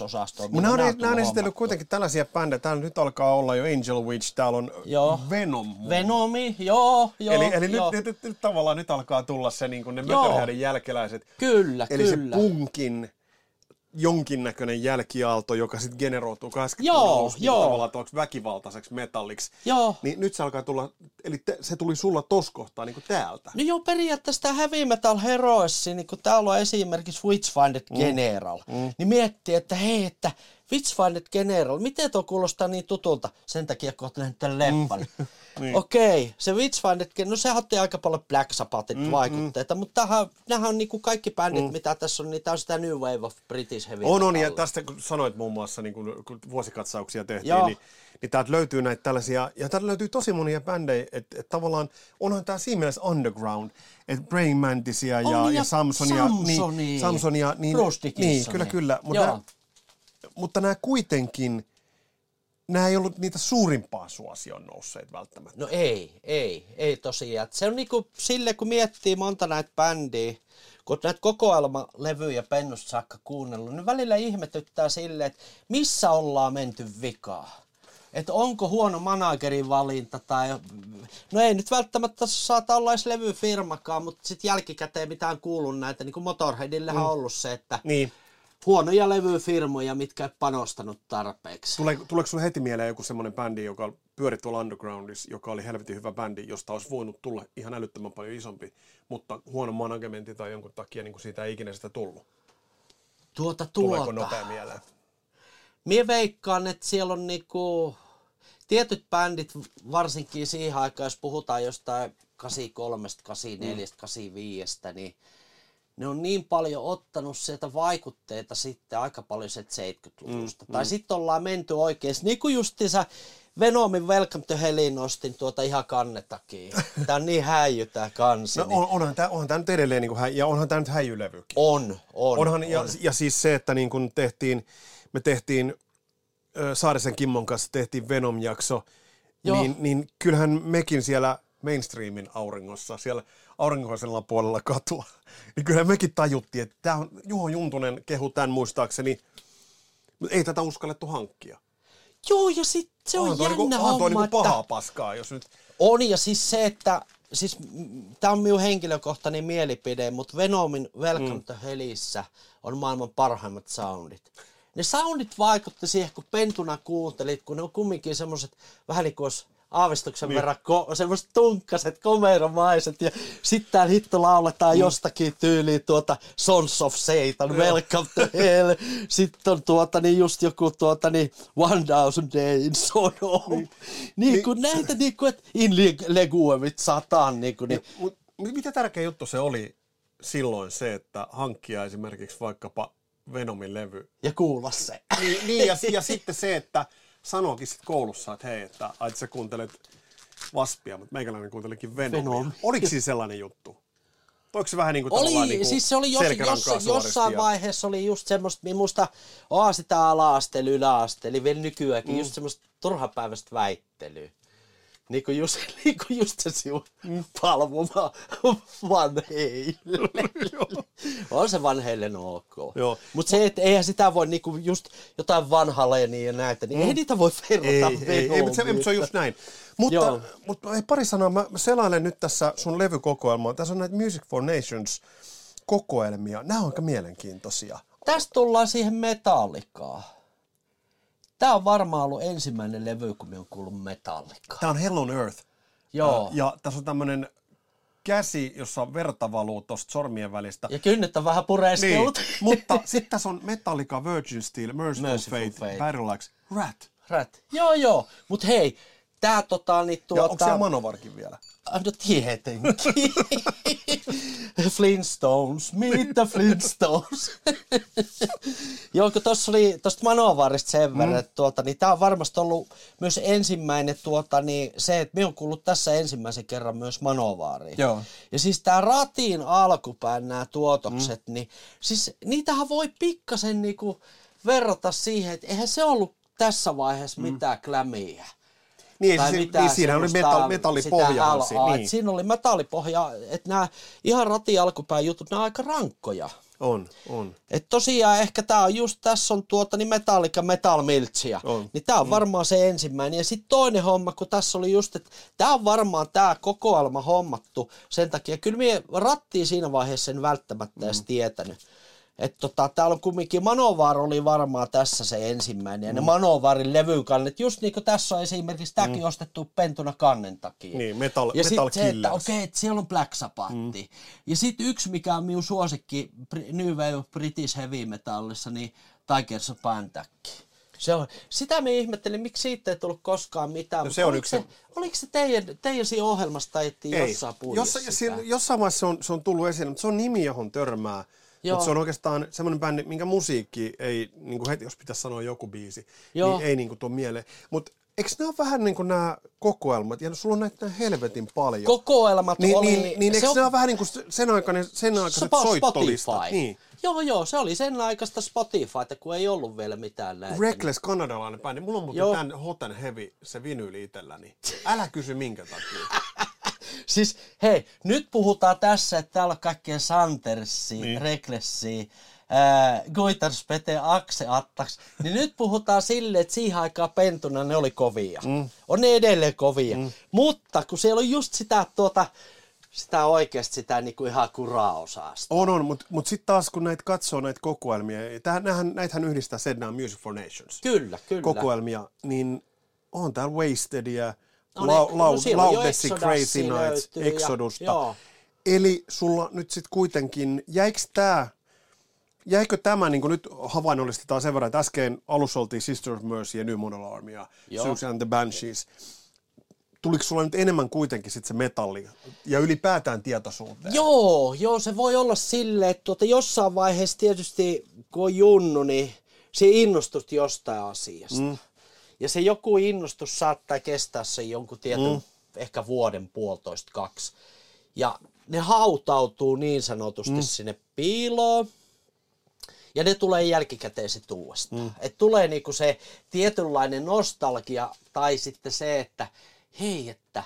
84-85 osastoa. Mutta nämä on, nämä on esitellyt kuitenkin tällaisia bändejä. Täällä nyt alkaa olla jo Angel Witch, täällä on Joo. Venom. Venomi, joo, joo. Eli, eli joo. nyt, nyt, nyt, tavallaan nyt alkaa tulla se niin kuin ne Joo. Motorheadin jälkeläiset. Kyllä, Eli kyllä. se punkin jonkinnäköinen jälkiaalto, joka sitten generoituu 80 Joo, alusta joo. tavallaan väkivaltaiseksi metalliksi. Joo. Niin nyt se alkaa tulla, eli te, se tuli sulla tos kohtaa niin kuin täältä. No joo, periaatteessa tämä Heavy Metal Heroes, niin kun täällä on esimerkiksi Witchfinder General, mm. niin miettii, että hei, että Witchfinder General, miten tuo kuulostaa niin tutulta? Sen takia, kun olet nähnyt tämän leffan. Niin. Okei, se Witchfinder, no se otti aika paljon Black Sabbathin mm, vaikutteita, mm. mutta tämähän, nämähän on niinku kaikki bändit, mm. mitä tässä on, niin tämä on sitä New Wave of British Heavy On, on, ja tästä kun sanoit muun muassa, niin kun, kun vuosikatsauksia tehtiin, Joo. niin, niin täältä löytyy näitä tällaisia, ja täältä löytyy tosi monia bändejä, että et tavallaan onhan tämä siinä mielessä underground, että Brain Mantisia ja, ja ja Samsonia, Samsonia. niin, Samsonia, niin, Bruce niin, Dickinsonia. kyllä, kyllä, mutta mutta nämä kuitenkin, nämä ei ollut niitä suurimpaa suosion nousseet välttämättä. No ei, ei, ei tosiaan. Se on niinku sille, kun miettii monta näitä bändiä, kun näitä kokoelmalevyjä pennusta saakka kuunnellut, niin välillä ihmetyttää silleen, että missä ollaan menty vikaa. Että onko huono managerin valinta tai... No ei nyt välttämättä saata olla edes levyfirmakaan, mutta sitten jälkikäteen mitään kuullut näitä, niin kuin Motorheadillehän on ollut se, että Niin. Huonoja levyfirmoja, mitkä ei panostanut tarpeeksi. Tule, tuleeko sinulle heti mieleen joku semmoinen bändi, joka pyöri tuolla undergroundissa, joka oli helvetin hyvä bändi, josta olisi voinut tulla ihan älyttömän paljon isompi, mutta huono managementti tai jonkun takia niin kuin siitä ei ikinä sitä tullut? Tuota, Tuleeko tuota. nopea mieleen? Mie veikkaan, että siellä on niinku tietyt bändit, varsinkin siihen aikaan, jos puhutaan jostain 83, 84, 85, niin ne on niin paljon ottanut sieltä vaikutteita sitten aika paljon sieltä 70-luvusta. Mm, tai sitten ollaan menty oikein, niin kuin justiinsa Venomin Welcome to Hellin nostin tuota ihan kannetakin. Tää on niin häijy tää kansi. No niin on, onhan tämä onhan tää nyt edelleen, niin kuin, ja onhan tämä nyt häijylevykin. on, on. Onhan, ja, on. ja siis se, että niin kun tehtiin, me tehtiin Saarisen Kimmon kanssa tehtiin Venom-jakso, Joo. niin, niin kyllähän mekin siellä mainstreamin auringossa, siellä aurinkoisella puolella katua, niin kyllähän mekin tajuttiin, että tämä on Juho Juntunen kehu tämän muistaakseni, mutta ei tätä uskallettu hankkia. Joo, ja sit se on Onhan toi jännä niinku, homma, niinku että... pahaa paskaa, jos nyt... On, ja siis se, että siis tämä on minun henkilökohtainen mielipide, mutta Venomin Welcome mm. to Hellissä on maailman parhaimmat soundit. Ne soundit vaikutti siihen, kun pentuna kuuntelit, kun ne on kumminkin semmoiset vähän niin kuin olisi aavistuksen niin. verran ko- semmoiset tunkkaset, komeromaiset ja sitten täällä hitto lauletaan mm. jostakin tyyliin tuota Sons of Satan, Welcome to Hell. Sitten on tuota niin just joku tuota niin One Thousand Day in Sodom. Niin, niin kuin näitä niin kuin, että in leg- leguemit satan niin kuin, niin. Mut mitä tärkeä juttu se oli silloin se, että hankkia esimerkiksi vaikkapa Venomin levy. Ja kuulla se. Niin, niin ja, ja sitten se, että sanoikin sit koulussa, että hei, että, että sä kuuntelet Vaspia, mutta meikäläinen kuuntelikin Venomia. Venom. Oliko siinä sellainen juttu? Oliko se vähän niin kuin Oli, niin kuin siis se oli jos, jos, jossain ja... vaiheessa oli just semmoista, minusta sitä ala-aste, yläaste, eli vielä nykyäänkin mm. just semmoista turhapäiväistä väittelyä. Niin kuin just, niin kuin just se sinun mm. palvoma vanheille. on se vanheille ok. Mutta se, että eihän sitä voi niinku just jotain vanhalle niin ja näitä, niin mm. ei niitä voi verrata Ei, ei, ei mutta se, se on just näin. Mutta, mutta ei, pari sanaa, mä selailen nyt tässä sun levykokoelmaa. Tässä on näitä Music for Nations kokoelmia. Nämä on aika mielenkiintoisia. Tästä tullaan siihen metallikaan. Tämä on varmaan ollut ensimmäinen levy, kun me on kuullut metallikaa. Tämä on Hell on Earth. Joo. Ja tässä on tämmöinen käsi, jossa on verta valuu tuosta sormien välistä. Ja kynnet on vähän pureskellut. Niin, mutta sitten tässä on Metallica, Virgin Steel, Merciful, Merciful Fate, Fate, Battle Axe, Rat. Rat. Joo, joo. Mutta hei, tää tota, niin tuota... Ja onko siellä Manovarkin vielä? No tietenkin. Flintstones, meet the Flintstones. Joo, kun tuossa oli tuosta Manovarista sen verran, mm. että tuota, niin tämä on varmasti ollut myös ensimmäinen tuota, niin se, että me on kuullut tässä ensimmäisen kerran myös Manovaariin. Joo. Ja siis tämä Ratin alkupään nämä tuotokset, mm. niin siis niitähän voi pikkasen niinku verrata siihen, että eihän se ollut tässä vaiheessa mm. mitään klämiä. Niin, tai siis, niin siinä oli metal, metallipohja. Niin. Siinä oli metallipohja, että nämä ihan rati alkupään jutut, nämä on aika rankkoja. On, on. Et tosiaan ehkä tämä on just, tässä on tuota niin Metallica Metal Miltsia. On. Niin tämä on mm. varmaan se ensimmäinen. Ja sitten toinen homma, kun tässä oli just, että tämä on varmaan tämä kokoelma hommattu sen takia. Kyllä minä rattiin siinä vaiheessa en välttämättä mm. edes tietänyt. Että tota, täällä on kumminkin, Manovar oli varmaan tässä se ensimmäinen, ja mm. ne Manovarin levykannet, just niin kuin tässä on esimerkiksi tämäkin mm. ostettu pentuna kannen takia. Niin, Metal, ja metal se, että okei, okay, että siellä on Black Sabbath. Mm. Ja sitten yksi, mikä on minun suosikki New Wave British Heavy Metallissa, niin Tigers of. Se on, sitä me ihmettelin, miksi siitä ei tullut koskaan mitään. No, se on oliko, yksi... se, oliko se teidän, teidän siinä ohjelmassa tai jossain puolissa? jossain vaiheessa se on, se on tullut esille, mutta se on nimi, johon törmää mutta se on oikeastaan semmoinen bändi, minkä musiikki ei, niin kuin heti jos pitäisi sanoa joku biisi, Joo. niin ei niin kuin tuo mieleen. Mutta eikö nämä ole vähän niin kuin nämä kokoelmat, ja sulla on näitä helvetin paljon. Kokoelmat niin, oli... Niin, niin eikö se nämä ole vähän niin kuin sen aikainen, sen aikaiset soittolistat? Niin. Joo, joo, se oli sen aikaista että kun ei ollut vielä mitään näitä. Reckless kanadalainen bändi. Mulla on muuten tämän Hot and Heavy, se vinyyli itselläni. Älä kysy minkä takia. siis hei, nyt puhutaan tässä, että täällä on kaikkea Santersia, niin. Recklessia, äh, Goitarspete, Akse Attaks, niin nyt puhutaan silleen, että siihen aikaan pentuna ne oli kovia. Mm. On ne edelleen kovia. Mm. Mutta kun siellä on just sitä tuota, sitä oikeasti sitä niin kuin ihan kuraa-osasta. On, on, mutta mut sitten taas kun näitä katsoo näitä kokoelmia, tähän, näitähän, näitähän yhdistää Sedna Music for Nations. Kyllä, kyllä. Kokoelmia, niin on täällä Wastedia, No, Loud, loud, no Loudnessy, Crazy Nights, Exodusta. Ja, Eli sulla nyt sitten kuitenkin, jäikö tämä, jäikö tämä, niin kuin nyt havainnollistetaan sen verran, että äsken alussa oltiin Sister of Mercy ja New Model Army ja Susan and the Banshees. Tuliko sulla nyt enemmän kuitenkin sitten se metalli ja ylipäätään tietoisuuteen? Joo, joo, se voi olla silleen, että tuota jossain vaiheessa tietysti, kun on junnu, niin se innostut jostain asiasta. Mm. Ja se joku innostus saattaa kestää se jonkun tietyn, mm. ehkä vuoden, puolitoista, kaksi. Ja ne hautautuu niin sanotusti mm. sinne piiloon. Ja ne tulee jälkikäteen sitten uudestaan. Mm. Et tulee niinku se tietynlainen nostalgia tai sitten se, että hei, että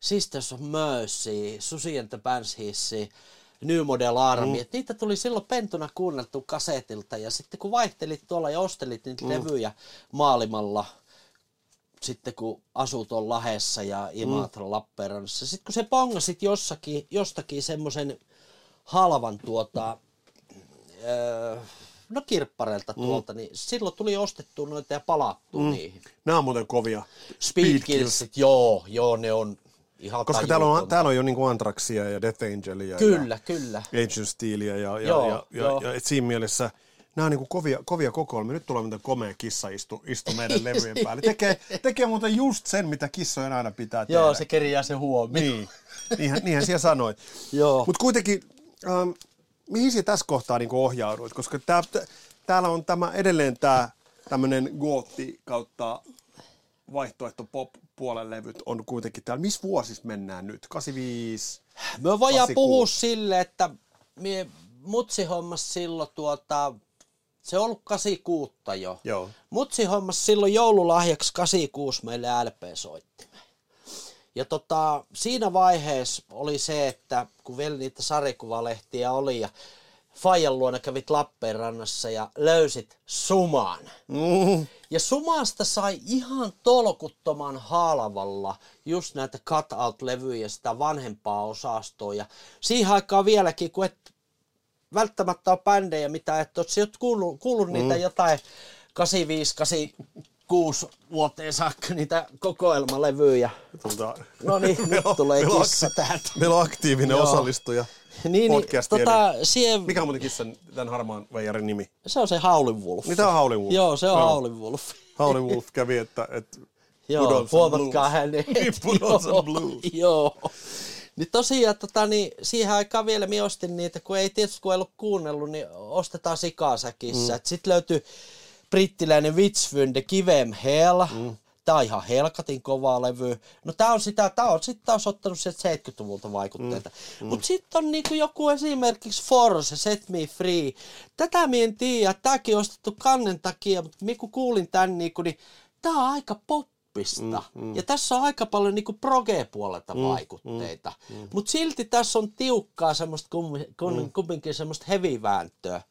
Sisters of Mercy, Susi and the Banshees, New Model Army, mm. niitä tuli silloin pentuna kuunneltu kasetilta ja sitten kun vaihtelit tuolla ja ostelit niitä mm. levyjä maailmalla, sitten kun asut on Lahessa ja Imatra mm. Lappeenrannassa, sitten kun se pongasit jossakin, jostakin semmoisen halvan tuota, öö, no kirppareilta mm. tuolta, niin silloin tuli ostettua noita ja palattu mm. niihin. Nämä on muuten kovia. Speed, Killsit, joo, joo, ne on ihan Koska täällä on, täällä on jo niin Antraxia ja Death Angelia kyllä, ja kyllä. Agent Steelia ja, ja, joo, ja, ja, ja, et siinä mielessä nämä on niin kovia, kovia kokoelmia. Nyt tulee miten komea kissa istu, istu meidän levyjen päälle. Tekee, tekee muuten just sen, mitä kissojen aina pitää tehdä. Joo, se kerjää se huomioon. Niin, niinhän, niinhän siellä sanoit. Joo. Mutta kuitenkin, ähm, mihin se tässä kohtaa niin ohjauduit? Koska tää, täällä on tämä edelleen tämä tämmöinen gootti kautta vaihtoehto pop puolen levyt on kuitenkin täällä. Missä vuosissa mennään nyt? 85? Me voidaan 86. puhua sille, että mie mutsi hommas silloin tuota, se on ollut 86 jo. Joo. Mutsi hommas silloin joululahjaksi 86 meille LP-soittimen. Ja tota, siinä vaiheessa oli se, että kun vielä niitä sarjakuvalehtiä oli ja Fajan luona kävit Lappeenrannassa ja löysit Suman. Mm. Ja Sumasta sai ihan tolkuttoman halvalla just näitä cut-out-levyjä, sitä vanhempaa osastoa. Ja siihen aikaan vieläkin, kun et välttämättä ole bändejä, mitä et ole kuullut, kuullut mm. niitä jotain 85, 86 vuoteen saakka niitä kokoelmalevyjä. Tuota, no niin, nyt tulee kissa täältä. Meillä on aktiivinen osallistuja niin, niin, tota, siihen... Mikä on muuten kissan tämän harmaan veijarin nimi? Se on se Howlin Wolf. Mitä on Howlin Wolf? Joo, se on no. Howlin Wolf. Howlin Wolf kävi, että, että Joo, huomatkaa hänet. Joo, blues. Joo. Niin tosiaan, tota, niin siihen aikaan vielä minä ostin niitä, kun ei tietysti kun ei ollut kuunnellut, niin ostetaan sikasäkissä. Mm. Sitten löytyi brittiläinen Witsfunde Kivem Hell. Mm. Tää on ihan helkatin kovaa levy. No tää on sitä, tää on sitten taas ottanut sieltä 70-luvulta vaikutteita. Mm. Mut sitten on niinku joku esimerkiksi Force, Set Me Free. Tätä mi en tiedä, tääkin on ostettu kannen takia, mutta kun kuulin tän niinku, niin tää on aika pop poppista. Mm, mm. Ja tässä on aika paljon niinku proge-puolelta mm, vaikutteita. Mm, mm. Mutta silti tässä on tiukkaa semmoista kum, mm. kumminkin semmoista hevivääntöä.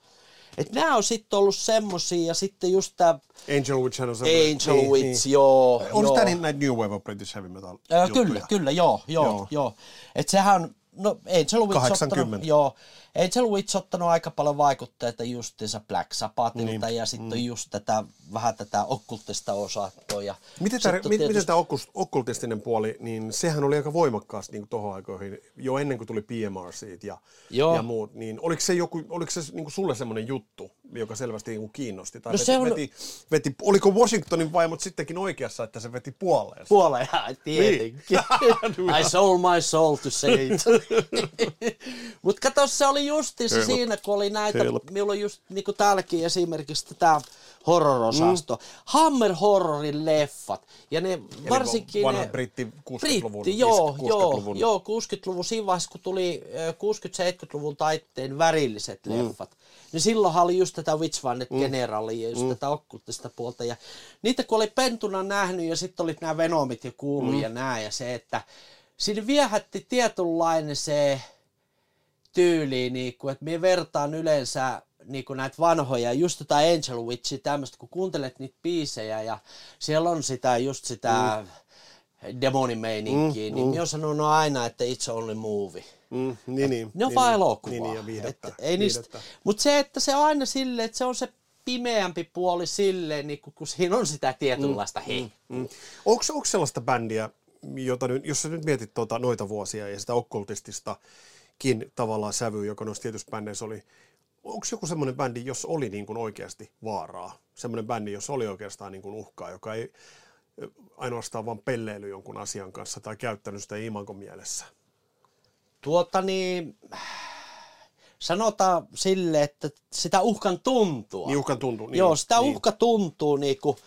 Et nämä on sitten ollut semmosia ja sitten just tää... Angel Witch on Angel niin, Witch, niin. joo. On tämä niin näitä New Wave of British Heavy Metal äh, Kyllä, kyllä, joo, joo, joo. joo. Et sehän no Angel Witch 80. Ottanut, joo, Angel Witch ottanut aika paljon vaikutteita justiinsa Black Sabbathilta niin. ja sitten mm. just tätä, vähän tätä okkultista osastoa. Ja miten tämä, tietysti... miten tämä okkultistinen puoli, niin sehän oli aika voimakkaasti niin tuohon aikoihin, jo ennen kuin tuli PMR siitä ja, ja muut, niin oliko se, joku, oliko se niin kuin sulle semmoinen juttu, joka selvästi niin kuin kiinnosti? Tai no veti, se on... veti, veti, oliko Washingtonin vaimot sittenkin oikeassa, että se veti puoleen? Puoleen, tietenkin. Niin. I sold my soul to say it. Mutta kato, se oli justiinsa Help. siinä, kun oli näitä, Help. minulla on just niin kuin täälläkin esimerkiksi tämä horror-osasto. Mm. Hammer Horrorin leffat. Ja ne Eli varsinkin vanha ne... britti 60-luvun. Britti, joo, 60-luvun. joo, joo, 60-luvun siinä vaiheessa, kun tuli 60-70-luvun taitteen värilliset mm. leffat. Niin silloinhan oli just tätä Witch Vannet mm. Generalia ja just mm. tätä okkultista puolta. Ja niitä kun oli pentuna nähnyt ja sitten oli nämä Venomit ja kuulu mm. ja nää ja se, että siinä viehätti tietynlainen se tyyli, niin kuin, että minä vertaan yleensä niin kuin näitä vanhoja, just tätä Angel Witchia, tämmöistä, kun kuuntelet niitä biisejä ja siellä on sitä, just sitä mm. demonimeininkiä, mm, niin mm. minä olen sanonut aina, että it's only movie. Mm, niin, niin, ne on niin, vaan elokuvaa. Niin, niin, viihdettä, ei niistä, mutta se, että se on aina silleen, että se on se pimeämpi puoli silleen, niin kun, kun siinä on sitä tietynlaista mm, hei. Mm, mm. Onko, onko sellaista bändiä, jota nyt, jos sä nyt mietit tuota, noita vuosia ja sitä okkultistista kin tavallaan sävy, joka noissa tietyissä bändeissä oli. Onko joku semmoinen bändi, jos oli niin kuin oikeasti vaaraa? Semmoinen bändi, jos oli oikeastaan niin kuin uhkaa, joka ei ainoastaan vaan pelleily jonkun asian kanssa tai käyttänyt sitä imagon mielessä? Tuota niin, sanotaan sille, että sitä uhkan tuntua. Niin uhkan tuntuu. Niin, Joo, sitä niin. uhka tuntuu niin kuin,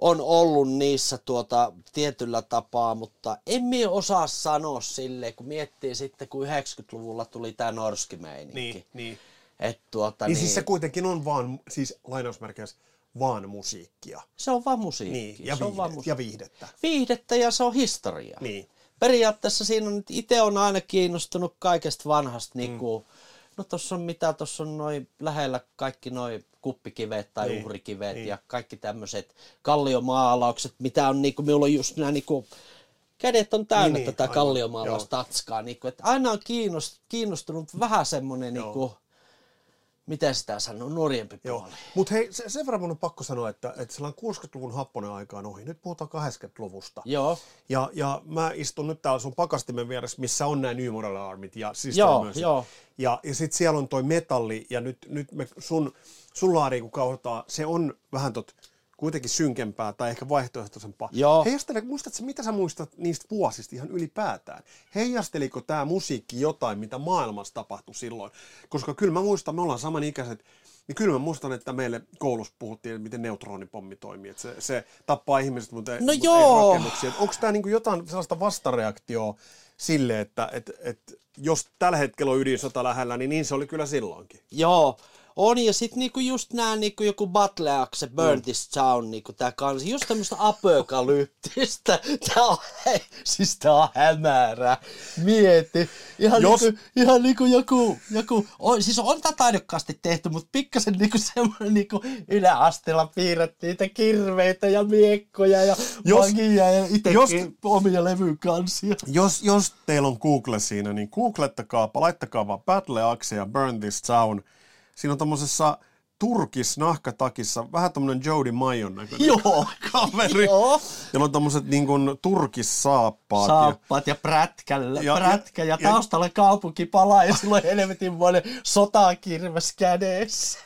on ollut niissä tuota, tietyllä tapaa, mutta en minä osaa sanoa sille, kun miettii sitten, kun 90-luvulla tuli tämä norskimeininki. Niin, niin. Et tuota, niin, niin, siis se kuitenkin on vaan, siis lainausmerkeissä, vaan musiikkia. Se on vaan musiikkia. Niin, ja, se viihde, on vaan musiikkia. ja viihdettä. Viihdettä ja se on historia. Niin. Periaatteessa siinä on, itse on aina kiinnostunut kaikesta vanhasta, niin kuin, mm. No tuossa on mitä, tuossa on noin lähellä kaikki noin kuppikivet tai niin, uhrikivet niin. ja kaikki tämmöiset kalliomaalaukset, mitä on niinku, minulla on just nämä niinku, kädet on täynnä niin, tätä kalliomaalaustatskaa, niinku, että aina on kiinnostunut vähän semmoinen niinku, miten sitä sanoo, nuoriempi puoli. Mutta hei, se, sen verran mun on pakko sanoa, että, että sellainen 60-luvun happonen aika on ohi. Nyt puhutaan 80-luvusta. Joo. Ja, ja mä istun nyt täällä sun pakastimen vieressä, missä on nämä New Model Armit ja siis joo, myös. joo. Ja, ja sitten siellä on toi metalli ja nyt, nyt me, sun, sun laari kun kauhotaan, se on vähän tot kuitenkin synkempää tai ehkä vaihtoehtoisempaa. Joo. Heijastele, muistatko, mitä sä muistat niistä vuosista ihan ylipäätään? Heijasteliko tämä musiikki jotain, mitä maailmassa tapahtui silloin? Koska kyllä mä muistan, me ollaan samanikäiset, niin kyllä mä muistan, että meille koulussa puhuttiin, miten neutronipommi toimii. Että se, se tappaa ihmiset, mutta, No mutta joo. ei rakennuksia. Onko tämä niinku jotain sellaista vastareaktioa sille, että et, et, jos tällä hetkellä on ydin lähellä, niin niin se oli kyllä silloinkin. Joo, on ja sitten niinku just nää niinku joku Battle Axe, Burn Mm. This Town, niinku tää kansi, just tämmöstä apokalyptista, tää on, siis tää on hämärä, mieti, ihan, Jos- niinku, ihan niinku joku, joku on, siis on tää taidokkaasti tehty, mutta pikkasen niinku semmoinen niinku yläasteella piirrettiin niitä kirveitä ja miekkoja ja Jos- magia ja itsekin jos- omia levyn kansia. Jos, jos teillä on Google siinä, niin googlettakaapa, laittakaa vaan Battle Axe ja Burn This Town. Siinä on tommosessa turkis nahkatakissa, vähän tommonen Jody Mayon näköinen Joo, kaveri, joo. jolla on tommoset niin kuin turkissaappaat. Ja, saappaat ja prätkällä, Ja- ja, prätkä ja, ja- ja taustalla kaupunki palaa ja silloin helvetin monen sotakirves kädessä.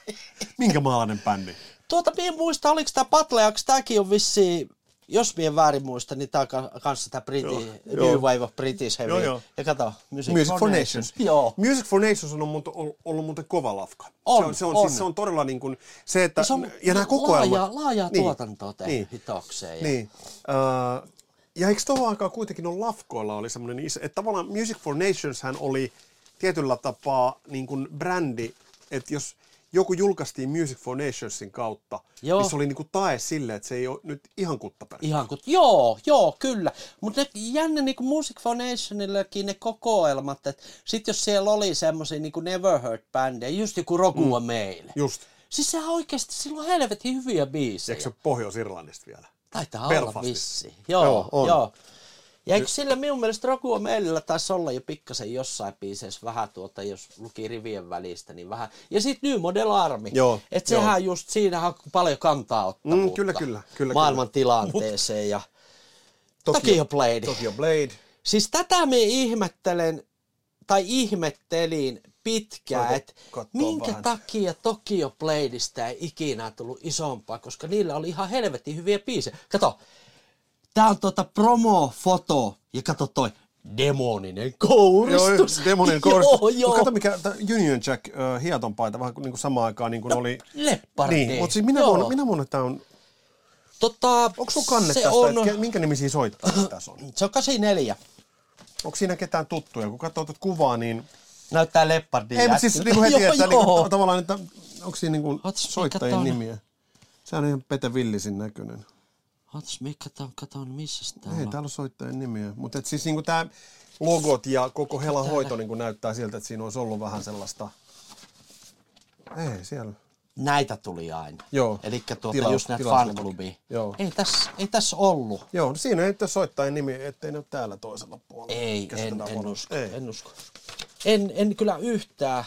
minkä maalainen bändi? Tuota, minä en muista, oliko tämä Axe, tämäkin on vissi, jos minä en väärin muista, niin tämä on ka- kanssa tämä Briti, Joo, New joo. Wave of British Heavy. Joo, joo. Ja kato, Music, Music for Nations. Joo. Music for Nations on ollut, ollut muuten kova lafka. On, se on, se on, on. Siis, se on todella niin kuin se, että... Ja se on ja nämä kokoelmat... laajaa, laajaa Niin, tuotantoa tehty niin. hitokseen. Ja... Niin. Uh, ja eikö tuohon aikaan kuitenkin on lafkoilla oli semmoinen iso, että tavallaan Music for Nations hän oli tietyllä tapaa niin kuin brändi, että jos joku julkaistiin Music for Nationsin kautta, Joo. niin se oli niin kuin tae sille, että se ei ole nyt ihan kuttaperä. Ihan kun, joo, joo, kyllä. Mutta jännä niin kuin Music for Nationillekin ne kokoelmat, että sit jos siellä oli semmoisia niin kuin Never Heard-bändejä, just joku Roku mm. meille. Just. Siis sehän oikeasti, sillä on helvetin hyviä biisejä. Eikö se Pohjois-Irlannista vielä? Taitaa Belfastista? olla vissi. Joo, Joo, joo. on. joo. Ja eikö sillä minun mielestä Roku meillä taisi olla jo pikkasen jossain biiseissä vähän tuota, jos luki rivien välistä, niin vähän. Ja sitten New Model Army. Joo, Että joo. sehän just, siinähän on paljon kantaa ottavuutta. Mm, kyllä, kyllä, kyllä, Maailman tilanteeseen ja Tokyo Blade. Tokyo Blade. Siis tätä me ihmettelen, tai ihmettelin pitkään, että minkä vähän? takia Tokyo Bladeista ei ikinä tullut isompaa, koska niillä oli ihan helvetin hyviä biisejä. Kato, tää on tota promo-foto, ja kato toi demoninen kouristus. Joo, demonin kouristus. joo, joo. Mut Kato mikä Union Jack uh, hietonpaita, vähän kuin, niin kuin samaan aikaan niin kuin No, oli... leppardi. Niin, mutta siis minä Joo. vuonna, minä vuonna tämä on... Tota, Onko sulla kanne se tästä, on, että minkä nimisiä soittajia tässä on? se on 84. Onko siinä ketään tuttuja? Kun katsoo tuota kuvaa, niin... Näyttää leppardin Ei, mutta siis niin kuin heti, Joo, että joo. niin, tavallaan, että onko siinä niin kuin Ootas, soittajien nimiä? Se on ihan Pete Villisin näköinen. Ootas, mikä tää on, kato, missä tää Ei on? täällä ole soittajien nimiä. Mutta siis niin kuin tämä logot ja koko Hela hoito niin kuin näyttää siltä, että siinä olisi ollut vähän sellaista... Ei, siellä. Näitä tuli aina. Joo. Eli tuota, Tila- just näitä fanklubia. Joo. Ei tässä, ei tässä ollut. Joo, no siinä ei nyt ole soittajien nimi, ettei ne ole täällä toisella puolella. Ei, en, en usko. Ei. En usko. En, en kyllä yhtään.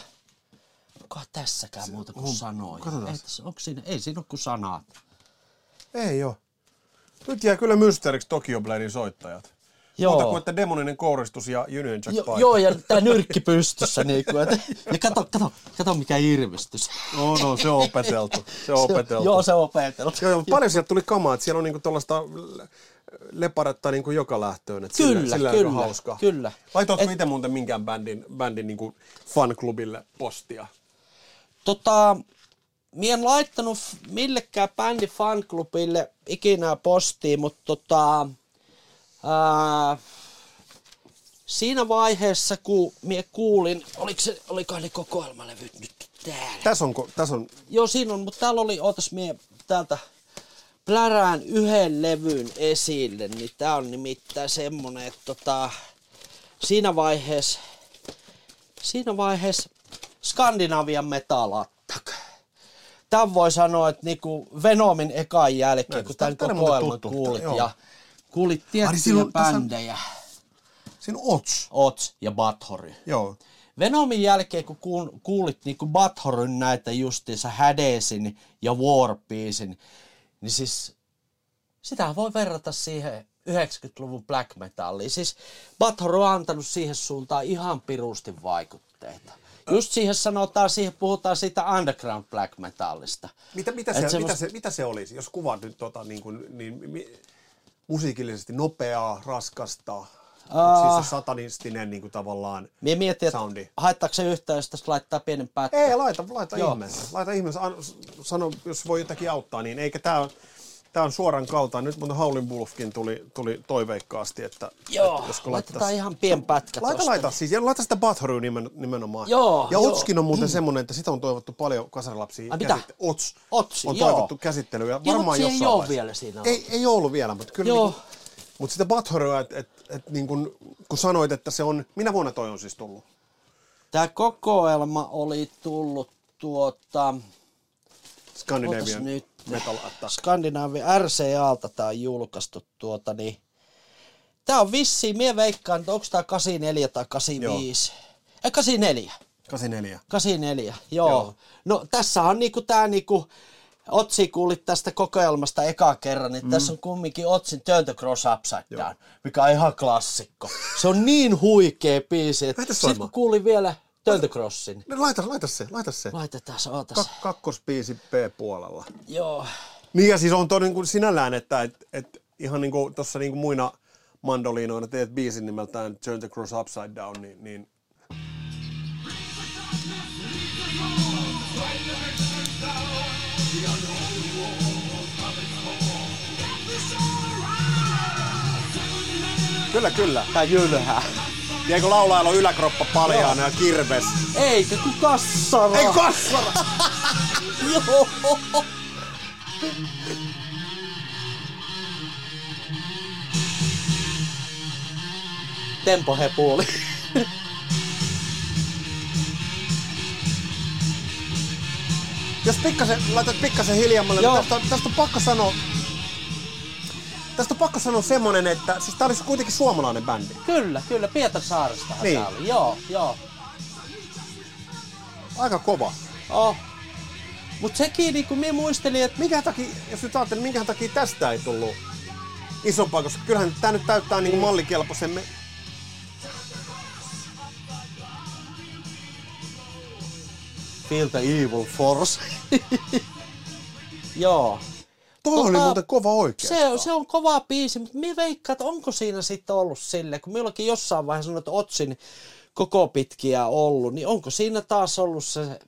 Onkohan tässäkään muuta kuin sanoja? katsotaan. Ei, tässä, onko siinä, ei siinä ole kuin sanat. Ei joo. Nyt jää kyllä mysteeriksi Tokyo Bladein soittajat. Joo. Muuta kuin, että demoninen kouristus ja Union Jack Jo, paita. joo, ja tää nyrkki pystyssä. Niinku, et, ja kato, kato, kato mikä irvistys. No, no, se on opeteltu. Se on opeteltu. Joo, se on opeteltu. Joo, joo, paljon sieltä tuli kamaa, että siellä on niinku tuollaista leparetta niinku joka lähtöön. Että Kyllä, sillä, sillä kyllä, on hauskaa. kyllä. Laitoitko Et- itse muuten minkään bändin, bändin niinku fanklubille postia? Tota, Mie en laittanut millekään bändin fanklubille ikinä postiin, mutta tota, ää, siinä vaiheessa, kun mie kuulin, oliko se, olikohan ne kokoelmalevyt nyt täällä? Tässä on, tässä on Joo, siinä on, mutta täällä oli, ootas mie täältä plärään yhden levyn esille, niin tää on nimittäin semmonen, että tota, siinä vaiheessa, siinä vaiheessa Skandinavian metal attack. Tämän voi sanoa, että niinku Venomin ekan jälkeen, kun tämän kokoelman kuulit joo. ja kuulit tiettyjä niin silloin tässä- bändejä, siinä on Ots. Ots ja Bathory. Joo. Venomin jälkeen, kun kuul- kuulit niinku Bathoryn näitä justiinsa Hadesin ja Warpiecin, niin siis sitä voi verrata siihen 90-luvun black metalliin. Siis Bathory on antanut siihen suuntaan ihan pirusti vaikutteita. Just siihen sanotaan, siihen puhutaan siitä underground black metallista. Mitä, mitä, se, semmos- mitä, se, mitä se olisi, jos kuvaat nyt tota, niin kuin, niin, mi, musiikillisesti nopeaa, raskasta, uh, siis se satanistinen niin kuin tavallaan Mie mietin, että soundi? haittaako se yhtään, jos tästä laittaa pienen pätkän. Ei, laita, laita Joo. ihmeessä. Laita ihmeessä. An, sano, jos voi jotakin auttaa, niin eikä tämä tää on suoran kaltaan. Nyt mun Howlin Wolfkin tuli, tuli toiveikkaasti, että, Joo, että josko laitetaan ihan pien pätkä Laita, tosta. laita siis, ja laita sitä Bathory nimen, nimenomaan. Joo, ja joo. Otskin on muuten semmonen, että sitä on toivottu paljon kasarilapsia. Ai mitä? käsitte- Ots. Otsi, on joo. toivottu käsittelyä. Varmaan Otsi ei jossain oo vaiheessa. vielä siinä Ei, ei ollut vielä, mutta kyllä Joo. Niinku, mutta sitä Bathoryä, että et, et, niin kun, kun sanoit, että se on, minä vuonna toi on siis tullut? Tämä kokoelma oli tullut tuota, Scandinavian Ootas nyt. Metal Attack. Skandinavia RCAlta tämä on julkaistu tuota, niin Tää on vissiin, mie veikkaan, että onko tää 84 tai 85. Ei, 84. 84. 84, joo. Joo. joo. No tässä on niinku tää niinku, Otsi kuulit tästä kokoelmasta eka kerran, niin mm. tässä on kumminkin Otsin Turn the Cross Upside Down, mikä on ihan klassikko. Se on niin huikea biisi, että sitten kun kuulin vielä Crossin, No, laita, laita se, laita se. laitetaan se, ootas. Ka- kakkospiisi B-puolella. Joo. Niin ja siis on toi niin kuin sinällään, että et, et ihan niin kuin tuossa niin kuin muina mandoliinoina teet biisin nimeltään Turn the Cross Upside Down, niin, niin Kyllä, kyllä. Tää jylhää. Laulailla on yläkroppa paljaana ja kirves? Eikä kun kassara. Ei kassara! Joo. Tempo hepuuli. Jos pikkasen, laitat pikkasen hiljemmalle, niin tästä, tästä on pakko sanoa, tästä on pakko sanoa semmonen, että siis tää olisi kuitenkin suomalainen bändi. kyllä, kyllä. Pietarsaaresta Niin. niin. tää oli. Joo, joo. Aika kova. Oh. Mut sekin niinku minä muistelin, että Minkä takia, jos nyt ajattelin, minkä takia tästä ei tullut isompaa, koska kyllähän tää nyt täyttää niinku mallikelpoisen. Me... Feel the evil force. joo. Toi oli Tota, muuten kova oikein. Se, se on kova biisi, mutta minä veikkaan, että onko siinä sitten ollut sille, kun minullakin jossain vaiheessa sanoin, että Otsin koko pitkiä ollut, niin onko siinä taas ollut se,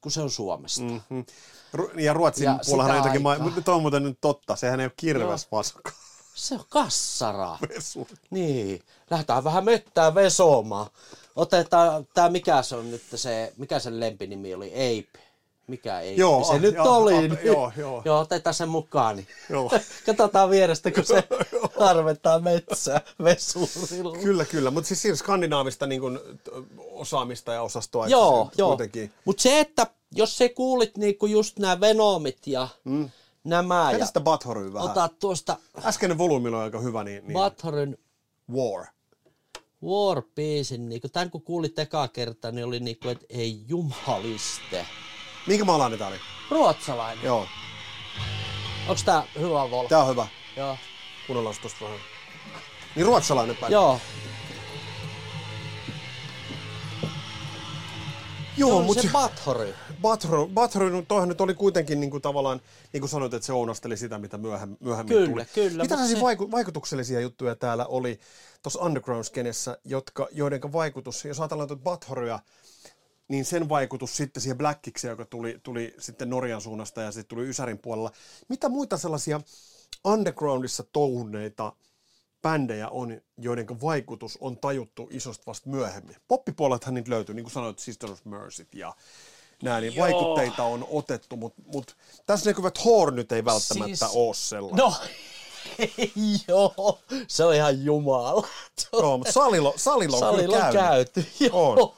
kun se on Suomesta? Mm. Mm. Ru- Ja Ruotsin Ja puolella on jotakin, ma- mutta toi on muuten nyt totta, sehän ei ole kirves vaska. Se on kassara. Vesu. Niin, lähdetään vähän mettää vesomaan. Otetaan, tää mikä se on nyt se, mikä sen lempinimi oli, Ape. Mikä ei Joo, se ah, nyt joo, oli. ah, niin- joo, joo. joo, otetaan sen mukaan. Niin. Joo. Katsotaan vierestä, kun se harventaa metsää vesurilla. Kyllä, kyllä, mutta siis siinä skandinaavista niin kun, osaamista ja osastoa. Joo, se joo. Mutta se, että jos se kuulit niinku just nämä Venomit ja mm. nämä ja sitä Bathoryä vähän. otat tuosta Äskeinen volyymi oli aika hyvä, niin, niin Bathorin War. War biisin, niinku, tämän kun kuulit eka kertaa, niin oli niinku, että ei jumaliste. Minkä maalainen tää oli? Ruotsalainen. Joo, Onks tää hyvä vol? tää on hyvä. Joo. Kuunnellaan tosta vähän. Niin ruotsalainen päin. Joo. Joo mutta se Bathory. Bathory, Bathory, no toihan nyt oli kuitenkin niin kuin tavallaan, niin kuin sanoit, että se ounasteli sitä, mitä myöhemmin, myöhemmin Kyllä, tuli. kyllä, Mitä se... vaiku- vaikutuksellisia juttuja täällä oli tuossa underground-skenessä, jotka, joiden vaikutus, jos ajatellaan tuota Bathoryä, niin sen vaikutus sitten siihen Blackikseen, joka tuli, tuli sitten Norjan suunnasta ja sitten tuli Ysärin puolella. Mitä muita sellaisia undergroundissa touhuneita bändejä on, joiden vaikutus on tajuttu isosti vasta myöhemmin? Poppipuolethan niitä löytyy, niin kuin sanoit, Sisters of Mercyt ja nämä, niin Joo. vaikutteita on otettu, mutta mut, tässä näkyvät Hornyt ei välttämättä Siis- ole sellainen. No, joo. Se on ihan jumala. Joo, mutta salilla, salilla on Salilla kyllä on käynyt. käyty. Joo.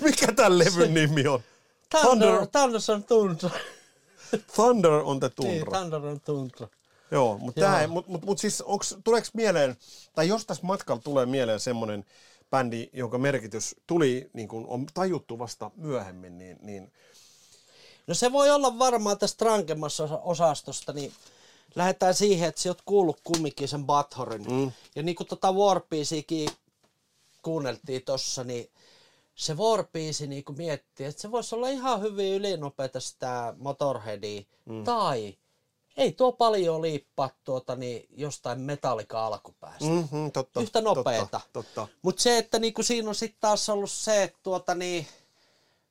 Mikä tämän levyn nimi on? Thunder, Thunder on Tundra. Thunder on the Niin, Tundra. Thunder on Tundra. Joo, mutta mut, mut, mut siis onks, tuleeko mieleen, tai jos tässä matkalla tulee mieleen semmoinen bändi, jonka merkitys tuli, niin kun on tajuttu vasta myöhemmin, niin, niin No se voi olla varmaan tästä rankemmassa osa- osastosta, niin lähdetään siihen, että sä oot kuullut kumminkin sen Bathorin. Mm. Ja niin kuin tota Warpiisikin kuunneltiin tossa, niin se Warpiisi niinku miettii, että se voisi olla ihan hyvin ylinopeita sitä Motorheadia, mm. tai ei tuo paljon liippaa tuota, niin jostain metallika alkupäästä. Mm-hmm, totta, Yhtä nopeeta. Totta, totta. Mutta se, että niinku siinä on sitten taas ollut se, että tuota, niin,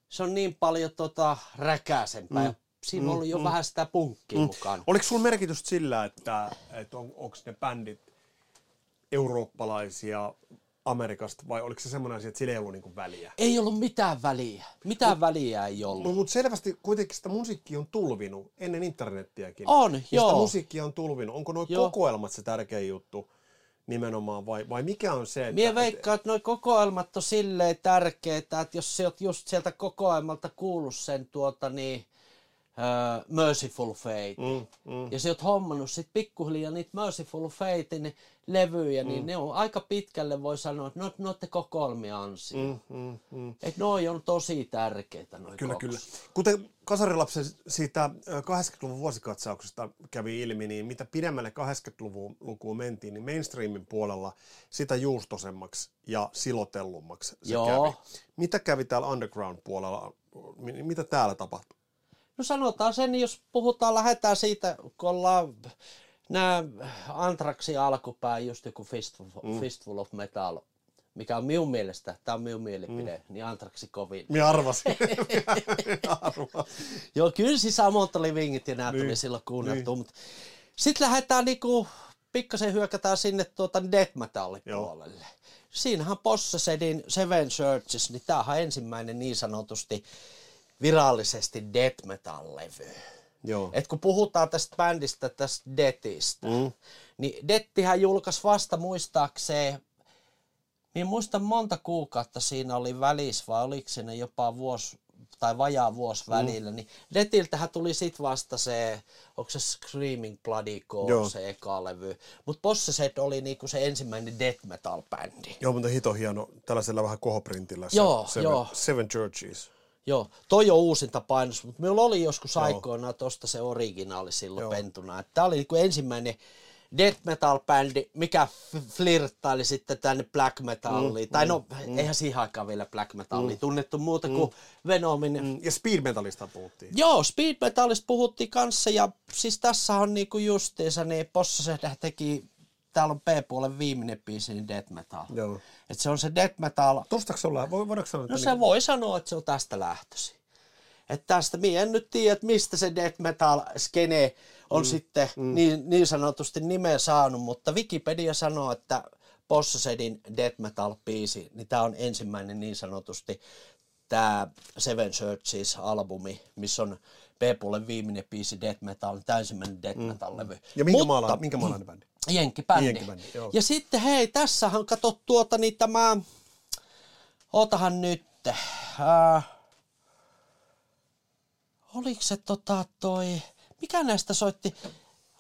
se on niin paljon tuota, räkäisempää. Mm. Siinä on ollut jo mm. vähän sitä punkkia mm. mukaan. Oliko sulla merkitystä sillä, että, että on, onko ne bändit eurooppalaisia Amerikasta vai oliko se semmoinen asia, että sillä ei ollut niinku väliä? Ei ollut mitään väliä. Mitään mut, väliä ei ollut. No, mutta selvästi kuitenkin sitä musiikkia on tulvinut ennen internettiäkin. On, ja joo. Sitä musiikkia on tulvinut. Onko nuo kokoelmat se tärkeä juttu nimenomaan vai, vai mikä on se? Että, Mie veikkaan, että nuo kokoelmat on silleen tärkeitä, että jos sä oot just sieltä kokoelmalta kuullut sen tuota niin, uh, Merciful Fate. Mm, mm. Ja sä oot hommannut sit pikkuhiljaa niitä Merciful Fatein levyjä, niin mm. niin ne on aika pitkälle voi sanoa, että ne on kokoelmia ansio. Mm, mm, mm. Että noi on tosi tärkeitä noi Kyllä, kokos. kyllä. Kuten Kasarilapsen siitä 80-luvun vuosikatsauksesta kävi ilmi, niin mitä pidemmälle 80-luvun lukuun mentiin, niin mainstreamin puolella sitä juustosemmaksi ja silotellummaksi se Joo. kävi. Mitä kävi täällä underground-puolella? Mitä täällä tapahtui? No sanotaan sen, jos puhutaan, lähdetään siitä, kun ollaan nämä Antraxin alkupää, just joku Fistful, mm. Fistful of Metal, mikä on minun mielestä, tämä on minun mielipide, mm. niin Antraxi kovin. Minä arvasin. arvasin. Joo, kyllä siis samoin oli vingit ja nämä niin. tuli silloin kuunneltu, niin. mutta sitten lähdetään niinku, pikkasen hyökätään sinne tuota death metallin puolelle. Siinähän Possessedin Seven Churches, niin tämähän on ensimmäinen niin sanotusti virallisesti death metal-levy. Joo. Et kun puhutaan tästä bändistä, tästä Deathistä, mm. niin Deathihän julkaisi vasta muistaakseen, niin muista monta kuukautta siinä oli välissä, vai oliko siinä jopa vuosi tai vajaa vuosi mm. välillä, niin Deathiltähän tuli sit vasta se, onko se Screaming Bloody Gore, Joo. se eka levy. Mutta Possessed oli niinku se ensimmäinen death metal bändi. Joo, mutta hito hieno, tällaisella vähän kohoprintillä se joo, Seven. Seven Churches. Joo, toi on uusinta painos, mutta minulla oli joskus aikoinaan tosta se originaali silloin Joo. pentuna. Tämä oli niin ensimmäinen death metal bändi, mikä flirttaili sitten tänne black metalliin. Mm, tai no, mm, eihän siihen aikaan vielä black metalliin mm, tunnettu muuta mm, kuin Venomin. Mm, ja speed metallista puhuttiin. Joo, speed metallista puhuttiin kanssa ja siis tässä on niinku justiinsa, niin Possa teki täällä on B-puolen viimeinen biisi, niin death metal. Joo. Et se on se death metal. Tuosta olla? Voidaanko sanoa? No se niin... voi sanoa, että se on tästä lähtösi. Että tästä, minä en nyt tiedä, että mistä se death metal skene on mm. sitten mm. Niin, niin sanotusti nimeä saanut, mutta Wikipedia sanoo, että Possessedin death metal biisi, niin tämä on ensimmäinen niin sanotusti tämä Seven Churches albumi, missä on B-puolen viimeinen biisi death metal, tämä ensimmäinen death mm. metal levy. Ja minkä, Mutta, maala, minkä maalainen bändi? Jenkkibändi. Jenkkibändi ja sitten hei, tässähän kato tuota niin tämä, ootahan nyt, äh, oliko se tota toi, mikä näistä soitti,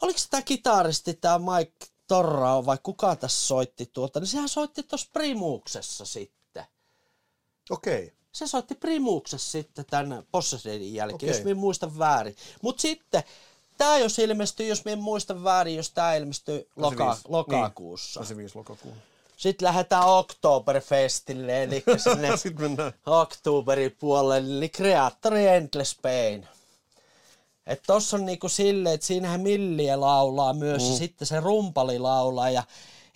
oliko se tämä kitaristi, tämä Mike Torrao vai kuka tässä soitti tuota, niin sehän soitti tuossa Primuksessa sitten. Okei. Okay. Se soitti Primuksessa sitten tämän Possessedin jälkeen, okay. jos minä muistan väärin. Mutta sitten tämä jos ilmestyy, jos minä muistan väärin, jos tämä ilmestyy loka, lokakuussa. Niin, 85 lokakuun. Sitten lähdetään Oktoberfestille, eli sinne Oktoberin puolelle, eli Creatory Endless Pain. Että tossa on niinku silleen, että siinähän Milliä laulaa myös, mm. ja sitten se rumpali laulaa, ja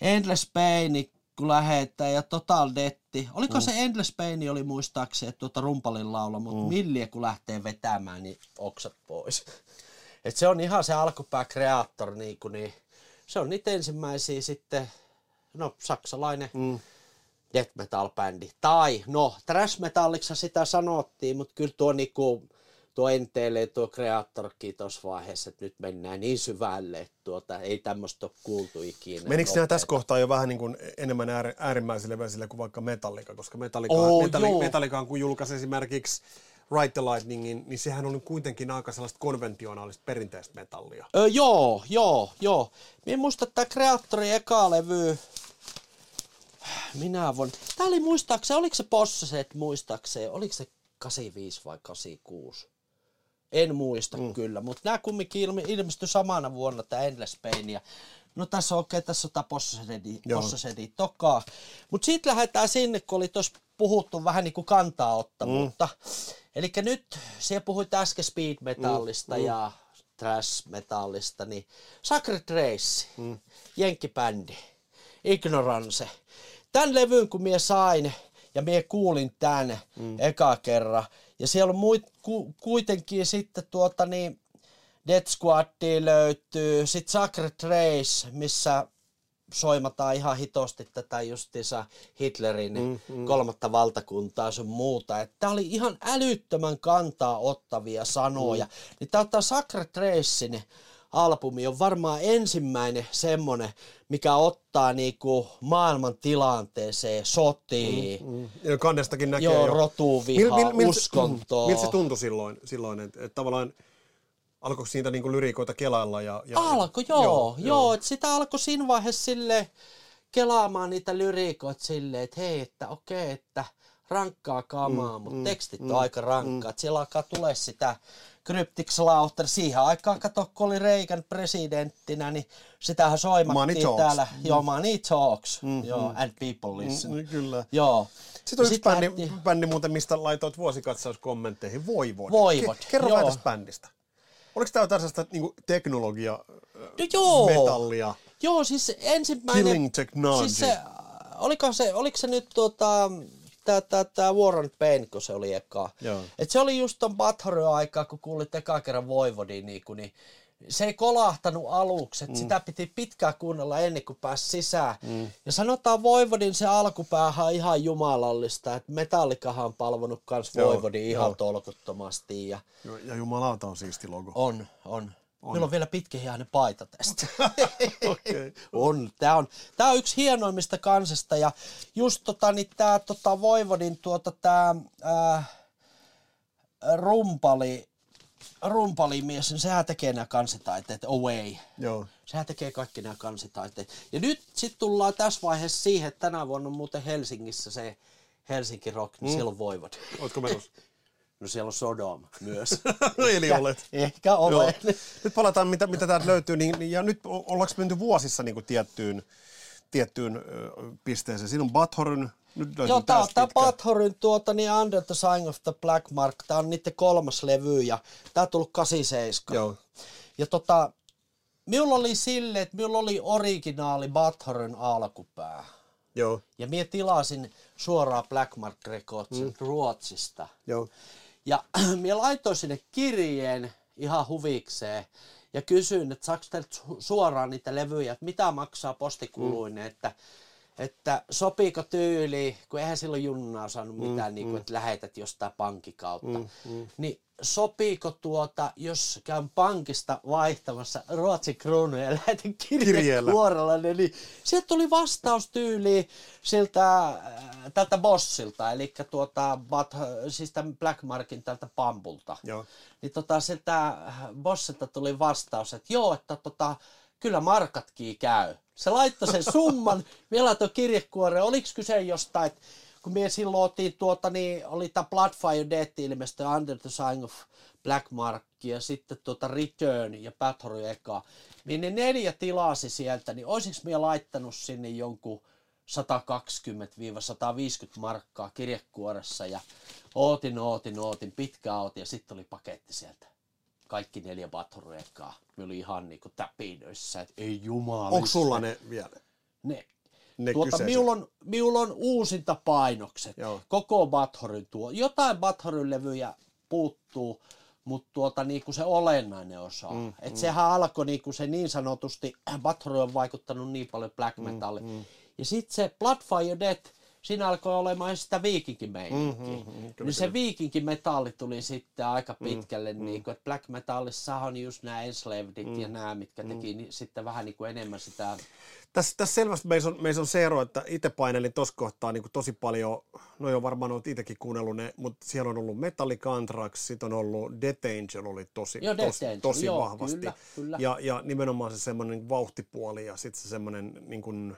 Endless Pain, kun lähetään, ja Total Detti. Oliko mm. se Endless Pain, oli muistaakseni, että tuota rumpalin laula, mutta mm. Milliä kun lähtee vetämään, niin oksat pois. Et se on ihan se alkupää kreator, niin, kuin, niin se on niitä ensimmäisiä sitten, no saksalainen mm. death metal bändi. Tai no, trash metalliksi sitä sanottiin, mutta kyllä tuo niinku, tuo enteilee tuo kreatorkin tuossa vaiheessa, että nyt mennään niin syvälle, että tuota, ei tämmöistä ole kuultu ikinä. Menikö nämä tässä kohtaa jo vähän niin kuin enemmän äärimmäisille vesille kuin vaikka Metallica, koska Metallica, oh, Metallica, Metallica kun julkaisi esimerkiksi Ride the Lightningin, niin sehän on kuitenkin aika sellaista konventionaalista perinteistä metallia. Öö, joo, joo, joo. Minä muistan, että Kreatori eka levy, minä voin. Tämä oli muistaakseni, oliko se Possesset muistaakseni, oliko se 85 vai 86? En muista mm. kyllä, mutta nämä kumminkin ilme, ilmestyi samana vuonna, tämä Endless Pain. Ja, no tässä on okei, okay, tässä on tämä Possessedi tokaa. Mutta sitten lähdetään sinne, kun oli tuossa puhuttu vähän niin kuin kantaa ottamuutta. Mm. Eli nyt, siellä puhuit äsken speed metallista mm. ja trash metallista, niin Sacred Race, mm. jenkkibändi, Ignorance. Tämän levyn kun minä sain ja minä kuulin tämän mm. eka kerran, ja siellä on muit, ku, kuitenkin sitten tuota niin, Dead Squad löytyy, sitten Sacred Race, missä soimataan ihan hitosti tätä justiinsa Hitlerin mm, mm. kolmatta valtakuntaa sun muuta. Tämä oli ihan älyttömän kantaa ottavia sanoja. Mm. Niin tämä Sacred Racein albumi on varmaan ensimmäinen semmonen, mikä ottaa niinku maailman tilanteeseen, sotiin. Mm, mm. Ja kannestakin näkee joo, jo. rotuvihaa, mil, mil, uskontoa. Miltä se tuntui silloin, silloin että, että tavallaan alkoiko siitä niinku lyrikoita kelailla? Ja, ja, Alko, joo, joo, joo. joo että sitä alkoi siinä vaiheessa sille kelaamaan niitä lyrikoita silleen, että hei, että okei, okay, että rankkaa kamaa, mm, mutta mm, tekstit mm, on aika rankkaa. Mm. Siellä alkaa tulee sitä Cryptic Slaughter. Siihen aikaan, kato, kun oli Reagan presidenttinä, niin sitähän soimattiin money täällä. Mm. Joo, money talks. Mm, joo, mm. and people listen. Mm, kyllä. Joo. Sitten on yksi bändi, lähti... bändi muuten, mistä laitoit vuosikatsauskommentteihin. Voivod. Voivod. Kerro vähän tästä bändistä. Oliko tämä jotain sellaista niin teknologia, no joo. metallia? Joo, siis ensimmäinen... Killing technology. Siis se, oliko, se, oliko se nyt tuota, tämä, tämä, tämä Warren Pain, kun se oli eka. Et se oli just ton Bathory aikaa, kun kuulit eka kerran Voivodin, niin, niin se ei kolahtanut aluksi, että mm. sitä piti pitkään kuunnella ennen kuin pääsi sisään. Mm. Ja sanotaan Voivodin se alkupäähän ihan jumalallista, että Metallikahan on palvonut myös Voivodin ihan joo. tolkuttomasti. Ja, ja jumalauta on siisti logo. On, on. On. Meillä on vielä pitkähiäinen paita tästä. okay. on. Tämä on, tämä on yksi hienoimmista kansesta ja just tota, niin tämä tota, Voivodin tuota, tämä, äh, rumpali, rumpalimies, niin sehän tekee nämä kansitaiteet, Away. Joo. Sehän tekee kaikki nämä kansitaiteet. Ja nyt sitten tullaan tässä vaiheessa siihen, että tänä vuonna on muuten Helsingissä se Helsinki Rock, niin mm. siellä on Voivod. Oletko menossa? No siellä on Sodom myös. Eli olet. Ehkä olet. Joo. Nyt palataan, mitä, mitä täältä löytyy. Niin, ja nyt ollaanko menty vuosissa niin kuin tiettyyn, tiettyyn pisteeseen? Siinä on Bathoryn, nyt Joo, tämä on tämä Bathoryn tuota, niin Under the Sign of the Black Mark. Tämä on niiden kolmas levy ja tämä on tullut 87. Joo. Ja tota, minulla oli sille, että minulla oli originaali Bathoryn alkupää. Joo. Ja minä tilasin suoraan Black Mark Recordsin mm. Ruotsista. Joo. Ja minä laitoin sinne kirjeen ihan huvikseen ja kysyin, että saako teiltä suoraan niitä levyjä, että mitä maksaa postikuluinen, mm. että, että sopiiko tyyli, kun eihän silloin junnaa osannut mitään, mm, niin kuin, mm. että lähetät jostain pankkikautta. Mm, mm. Niin sopiiko tuota, jos käyn pankista vaihtamassa Ruotsin kruunuja ja lähetän kirjekuorella, niin sieltä tuli vastaustyyli siltä äh, tältä bossilta, eli tuota, but, siis tämän Blackmarkin tältä pampulta. Joo. Niin tota, siltä bossilta tuli vastaus, että joo, että tota, kyllä markatkin käy. Se laittoi sen summan, vielä tuo kirjekuore, oliko kyse jostain, että kun me silloin otin tuota, niin oli tämä Bloodfire Death ilmeisesti Under the Sign of Black Mark ja sitten tuota Return ja Bathory eka, niin ne neljä tilasi sieltä, niin olisiko me laittanut sinne jonkun 120-150 markkaa kirjekuoressa ja ootin, ootin, ootin, pitkä ootin ja sitten oli paketti sieltä. Kaikki neljä Bathory ekaa. Me oli ihan niinku täpinöissä, että ei jumala. Onko sulla ne vielä? Ne, ne tuota, minulla on, minulla on uusinta painokset, Joo. koko Bathoryn tuo. Jotain Bathoryn levyjä puuttuu, mutta tuota, niinku se olennainen osa. Mm, Et mm. sehän alkoi niinku se niin sanotusti, Bathory on vaikuttanut niin paljon black metalli. Mm, mm. Ja sitten se Bloodfire Death, siinä alkoi olemaan sitä viikinkimeininkiä. Mm, mm, mm, niin se viikinkimetalli tuli sitten aika mm, pitkälle, mm, niin kuin, että black metallissa on just nämä enslavedit mm, ja nämä, mitkä mm. teki niin, sitten vähän niin kuin enemmän sitä tässä, tässä selvästi meissä on, meissä on se ero, että itse painelin tuossa kohtaa niin tosi paljon, no jo varmaan olet itsekin kuunnellut ne, mutta siellä on ollut Metallica Anthrax, sitten on ollut Death Angel oli tosi, Joo, tos, Angel. tosi Joo, vahvasti. Kyllä, kyllä. Ja, ja nimenomaan se semmoinen vauhtipuoli ja sitten se semmoinen niin kuin,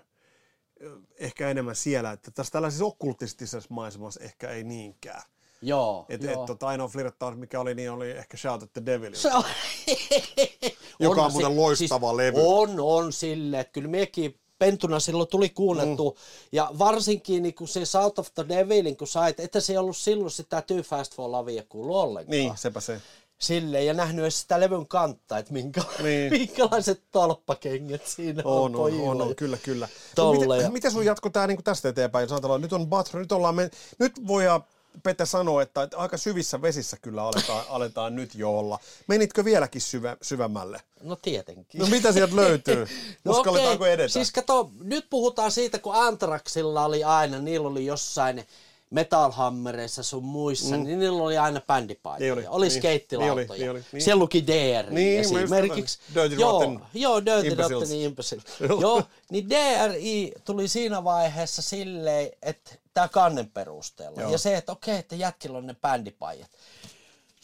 ehkä enemmän siellä, että tässä tällaisessa okkultistisessa maisemassa ehkä ei niinkään. Joo, Et, joo. et, tota, ainoa flirttaus, mikä oli, niin oli ehkä Shout at the Devil. Se on... Joka on Onhan muuten loistava levy. On, on sille. että Kyllä mekin pentuna silloin tuli kuunneltu. Mm. Ja varsinkin niin kun se South of the Devilin, kun sait, että se ei ollut silloin sitä Too Fast for Lovea kuulu ollenkaan. Niin, sepä se. Sille ja nähnyt edes sitä levyn kantta, että minkä, Niin. minkälaiset tolppakengät siinä on, On, on, on, on, kyllä, kyllä. Tolle Miten, ja- miten sun jatko tää niin tästä eteenpäin? Ajatellaan, nyt on Batra, nyt ollaan me, nyt voidaan Pete sanoa, että, aika syvissä vesissä kyllä aletaan, aletaan nyt jo olla. Menitkö vieläkin syvä, syvemmälle? No tietenkin. No mitä sieltä löytyy? No Uskalletaanko okei. edetä? Siis kato, nyt puhutaan siitä, kun Antraxilla oli aina, niillä oli jossain Metal Hammereissa sun muissa, mm. niin niillä oli aina bändipaitoja. Niin oli, oli niin, skeittilautoja. niin oli, niin oli, niin. Siellä luki DR Niin, esimerkiksi. Dirty joo, Rotten joo, Dirty. Rotten Imbecile. Joo. niin DRI tuli siinä vaiheessa silleen, että tämä kannen perusteella. Joo. Ja se, että okei, että jätkillä on ne bändipajat.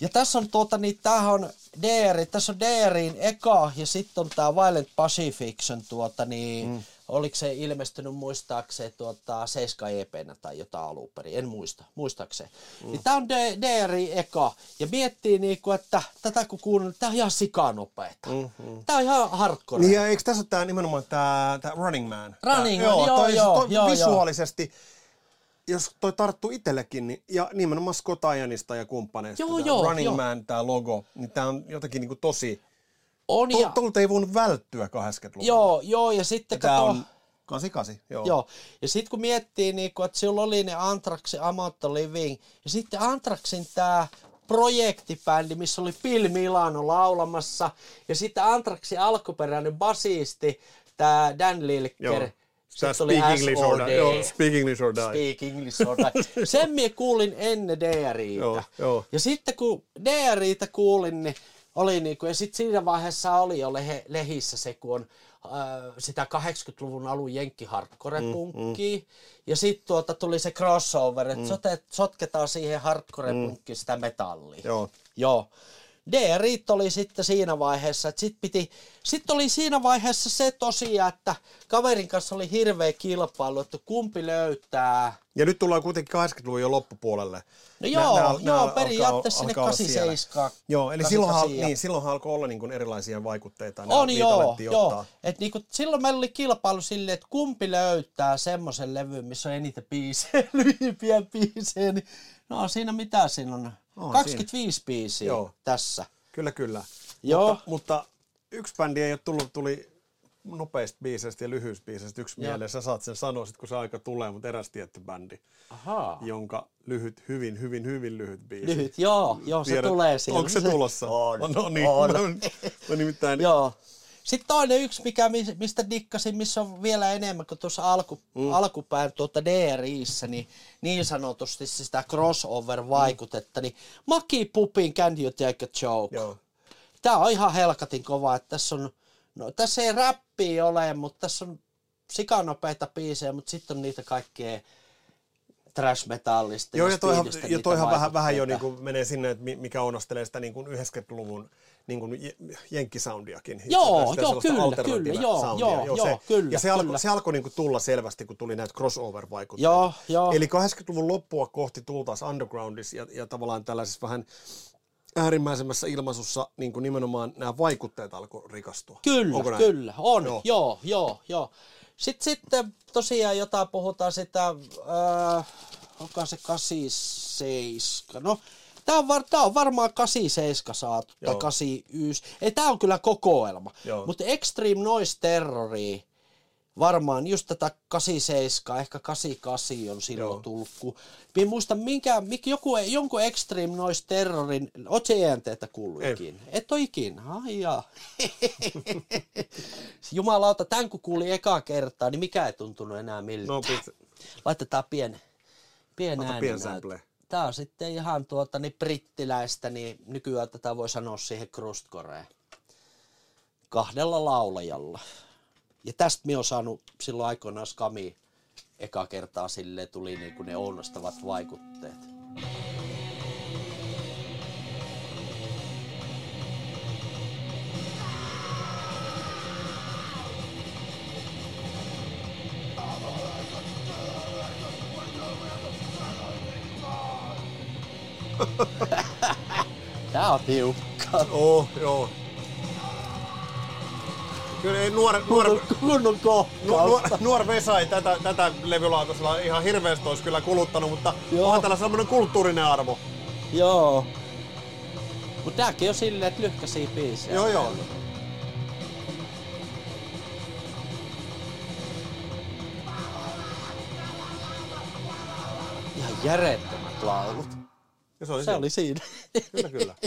Ja tässä on tuota, niin tämähän on DR, tässä on DRin eka ja sitten on tämä Violent Pacificson tuota, niin mm. Oliko se ilmestynyt muistaakseen tuota 7 EPnä tai jotain alun perin, en muista, muistaakseen. Mm. Niin tämä on D- DRin eka ja miettii niinku, että tätä kun kuunnellaan, tämä on ihan sikanopeeta. Mm, mm. Tämä on ihan hardcore. Niin ja eikö tässä ole tää nimenomaan tää, tää Running Man? Running Man, joo, toi, joo, toi joo, Visuaalisesti, jos toi tarttuu itsellekin, niin, ja nimenomaan Scott Ianista ja kumppaneista, Joo, joo, Running joo. Man, tää logo, niin tää on jotenkin niinku tosi, on to, ja, tolta ei voinut välttyä 80-luvulla. joo, joo, ja sitten Tää kato, on 88, joo. Joo, ja sitten kun miettii, niin kun, että sillä oli ne Anthraxin Amount of Living, ja sitten Anthraxin tämä projektibändi, missä oli Bill Milano laulamassa, ja sitten Anthraxin alkuperäinen basisti, tämä Dan Lilker, Joo. oli Speak English or Die. Joo, Speak English or Die. Speak English or Die. Sen minä kuulin ennen DRIitä. Joo, joo. Ja sitten kun DRIitä kuulin, niin oli niinku, ja sitten siinä vaiheessa oli jo lehe, lehissä se, kun on äh, sitä 80-luvun alun jenkki hardcore mm, mm. ja sitten tuota tuli se crossover, että mm. sotketaan siihen hardcore punkkiin sitä metallia. Joo. Joo. DRit oli sitten siinä vaiheessa, että sit piti, sitten oli siinä vaiheessa se tosiaan, että kaverin kanssa oli hirveä kilpailu, että kumpi löytää Ja nyt tullaan kuitenkin 80-luvun jo loppupuolelle. No joo, joo, periaatteessa sinne alkaa olla siellä. 87. Joo, eli 88 silloinhan, niin, silloinhan alkoi olla niin kuin erilaisia vaikutteita. On niitä joo, joo. Et niinku, silloin meillä oli kilpailu silleen, että kumpi löytää semmoisen levyn, missä on eniten biisejä, lyhyimpiä biisejä. Niin, no siinä mitä siinä on? On 25 biisiä Joo. tässä. Kyllä, kyllä. Joo. Mutta, mutta yksi bändi ei ole tullut, tuli nopeista biiseistä ja lyhyistä biiseistä yksi Joo. mieleen. Sä saat sen sanoa sit, kun se aika tulee, mutta eräs tietty bändi, Ahaa. jonka lyhyt, hyvin, hyvin, hyvin lyhyt biisi. Lyhyt, joo, joo, se Tiedät, tulee sieltä. Onko se tulossa? On, no niin. on. no nimittäin, Joo. Sitten toinen yksi, mikä, mis- mistä dikkasin, missä on vielä enemmän kuin tuossa alku, mm. alkupään tuota DRIssä, niin niin sanotusti sitä crossover-vaikutetta, niin Maki Pupin Can You Take a Joke? Joo. Tää on ihan helkatin kova, että tässä on, no tässä ei räppiä ole, mutta tässä on sikanopeita biisejä, mutta sitten on niitä kaikkea trash metallista Joo, ja toihan, ja toihan vähän, vähän jo niin kuin menee sinne, että mi- mikä onnostelee sitä niin kuin 90-luvun niin kuin je- jenkkisoundiakin. Joo, Sitä joo, kyllä, kyllä, joo, joo, joo, se, kyllä, Ja se alkoi, kyllä. se alkoi niin kuin tulla selvästi, kun tuli näitä crossover-vaikutteita. Joo, joo. Eli 80-luvun loppua kohti tultaisiin undergroundissa ja, ja tavallaan tällaisessa vähän äärimmäisemmässä ilmaisussa niin kuin nimenomaan nämä vaikutteet alkoi rikastua. Kyllä, Onko näin? kyllä, on, Joo. joo, joo, joo. joo. Sitten, sitten tosiaan jotain puhutaan sitä, äh, onko se 87, no Tämä on, var, tää on varmaan 87 saatu, tai Joo. 89. Ei, tämä on kyllä kokoelma. Mutta Extreme Noise Terroria, varmaan just tätä 87, ehkä 88 on silloin Joo. tullut. Kun, minä muista, minkä, mikä, joku, jonkun Extreme Noise Terrorin, oot se ENTtä kuullut Ei. ikinä? Et ole ikinä, ai jaa. Jumalauta, tämän kun kuuli ekaa kertaa, niin mikä ei tuntunut enää miltä. No, pit, Laitetaan pieni, pieni Ota ääni pieni sample. Tää on sitten ihan tuota, niin brittiläistä, niin nykyään tätä voi sanoa siihen krustkoreen. Kahdella laulajalla. Ja tästä minä olen saanut silloin aikoinaan skami eka kertaa sille tuli niinku ne onnostavat vaikutteet. Tää on tiukka. Oh, joo. Kyllä ei nuor, nuor, Kunnon, nuor, nuor, nuor Vesa ei tätä, tätä levylautasella ihan hirveästi olisi kyllä kuluttanut, mutta Joo. onhan tällä semmoinen kulttuurinen arvo. Joo. Mut tääkin on silleen, että lyhkäisiä biisejä. Joo, joo. Ihan järjettömät laulut. Ja se oli, Se oli siinä. Kyllä, kyllä.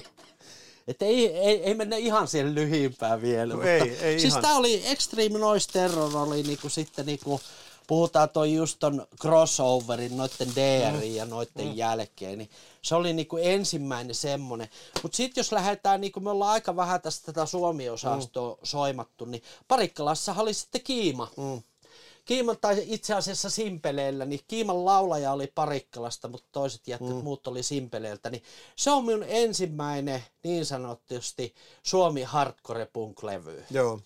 Et ei, ei, ei mennä ihan siihen lyhimpään vielä. No mutta, ei, ei siis tää oli Extreme Noise Terror oli niinku sitten niinku, puhutaan toi just ton crossoverin noitten DR ja noitten mm. jälkeen, niin se oli niinku ensimmäinen semmonen. Mut sit jos lähdetään, niinku me ollaan aika vähän tästä tätä Suomi-osastoa mm. soimattu, niin Parikkalassahan oli sitten Kiima. Mm. Kiiman, tai itse asiassa Simpeleellä, niin Kiiman laulaja oli Parikkalasta, mutta toiset jätket mm. muut oli Simpeleeltä, niin se on minun ensimmäinen niin sanotusti Suomi hardcore punk-levy. Joo.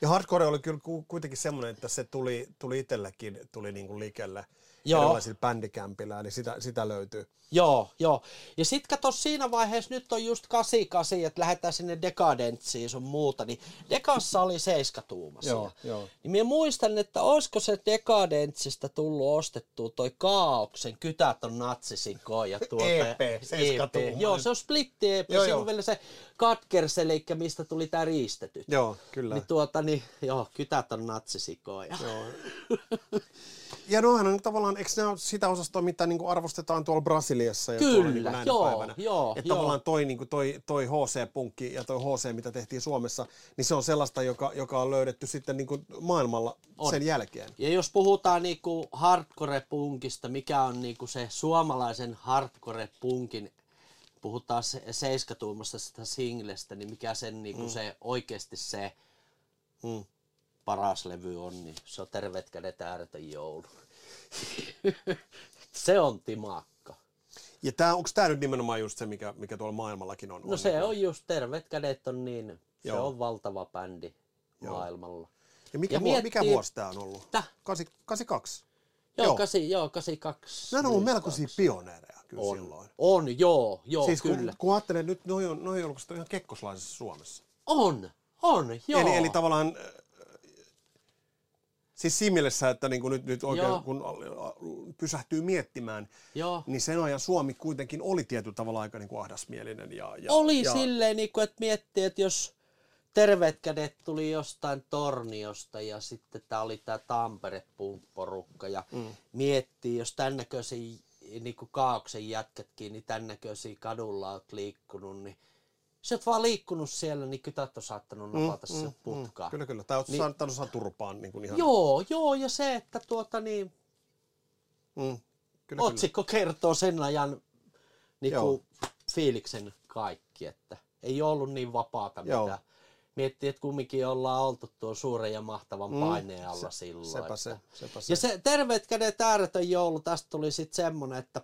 Ja hardcore oli kyllä ku- kuitenkin semmoinen, että se tuli, tuli itsellekin tuli niinku liikelle Joo. erilaisilla bändikämpillä, niin sitä, sitä löytyy. Joo, joo. Ja sit kato siinä vaiheessa, nyt on just 88, että lähdetään sinne dekadentsiin sun muuta, niin Dekassa oli seiskatuumaisia. Joo, joo. Niin minä muistan, että olisiko se dekadentsista tullut ostettua toi Kaauksen Kytät on natsisin koja tuota. EP, seiskatuumainen. Joo, se on splitti EP. Joo, Siinä joo. on vielä se Katkers, eli mistä tuli tää riistetyt. Joo, kyllä. Niin tuota, niin joo, Kytät on natsisikoja. Joo. Ja nohan on tavallaan, eikö ne ole sitä osastoa, mitä niinku arvostetaan tuolla Brasiliassa ja Kyllä, tuolla niinku näinä joo, päivänä. joo, Että joo. tavallaan toi, niinku toi, toi HC-punkki ja toi HC, mitä tehtiin Suomessa, niin se on sellaista, joka, joka on löydetty sitten niinku maailmalla On. sen jälkeen. Ja jos puhutaan niinku hardcore-punkista, mikä on niinku se suomalaisen hardcore-punkin, puhutaan se, seiskatuumasta sitä singlestä, niin mikä sen niinku mm. se oikeasti se Mm. Paras levy on, niin se on Terveet kädet ääretön joulu. se on timakka. Ja tää, onko tämä nyt nimenomaan just se, mikä, mikä tuolla maailmallakin on? No se on just Terveet kädet on niin, se Joo. on valtava bändi Joo. maailmalla. Ja mikä, Ja miettii- mikä vuosi tämä on ollut? Täh? 82. Joo, Joo. kasi, joo 82. Nämä on ollut melkoisia pioneereja kyllä on, silloin. on, joo, joo, siis kun, kyllä. kun ajattelee, nyt noi on, noi on ihan kekkoslaisessa Suomessa. On, on, joo. Eli, eli tavallaan, siis siinä mielessä, että niin kuin nyt, nyt oikein Joo. kun äh, pysähtyy miettimään, Joo. niin sen ajan Suomi kuitenkin oli tietyllä tavalla aika niin kuin ahdasmielinen. Ja, ja, Oli ja, silleen, niin kuin, että miettii, että jos terveet kädet tuli jostain Torniosta ja sitten tämä oli tämä Tampere-porukka ja mm. miettii, jos tämän näköisiä niin kuin Kaauksen jätkätkin, niin tämän näköisiä kadulla oot liikkunut, niin sä oot vaan liikkunut siellä, niin kytät on saattanut napata mm, sen putkaan. Kyllä, kyllä. Tai olet Niin- saanut saanut turpaan niin kuin ihan. Joo, joo, ja se, että tuota niin, Mm, kyllä, otsikko kertoo sen ajan niin kuin, fiiliksen kaikki, että ei ollut niin vapaata Joo. mitä. Miettii, että kumminkin ollaan oltu tuon suuren ja mahtavan Mm, paineen alla se- silloin. sepä että. se, sepä se. Ja se terveet kädet ääretön joulu, tästä tuli sitten semmonen, että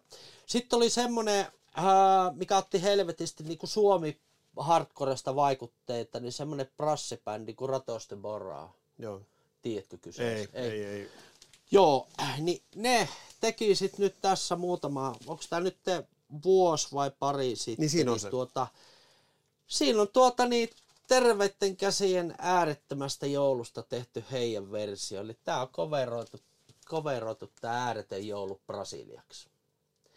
sitten oli semmonen, ää, mikä otti helvetisti niin kuin Suomi hardcoresta vaikutteita, niin semmonen prassibändi kuin Ratoste Boraa. Joo. Tiedätkö kyseessä? Ei, ei, ei. Joo, niin ne teki sit nyt tässä muutama, onko tämä nyt te vuosi vai pari sitten? Niin siinä on se. Tuota, siinä on tuota niin terveiden käsien äärettömästä joulusta tehty heidän versio. Eli tää on coveroitu, coveroitu tää ääretön joulu brasiliaksi.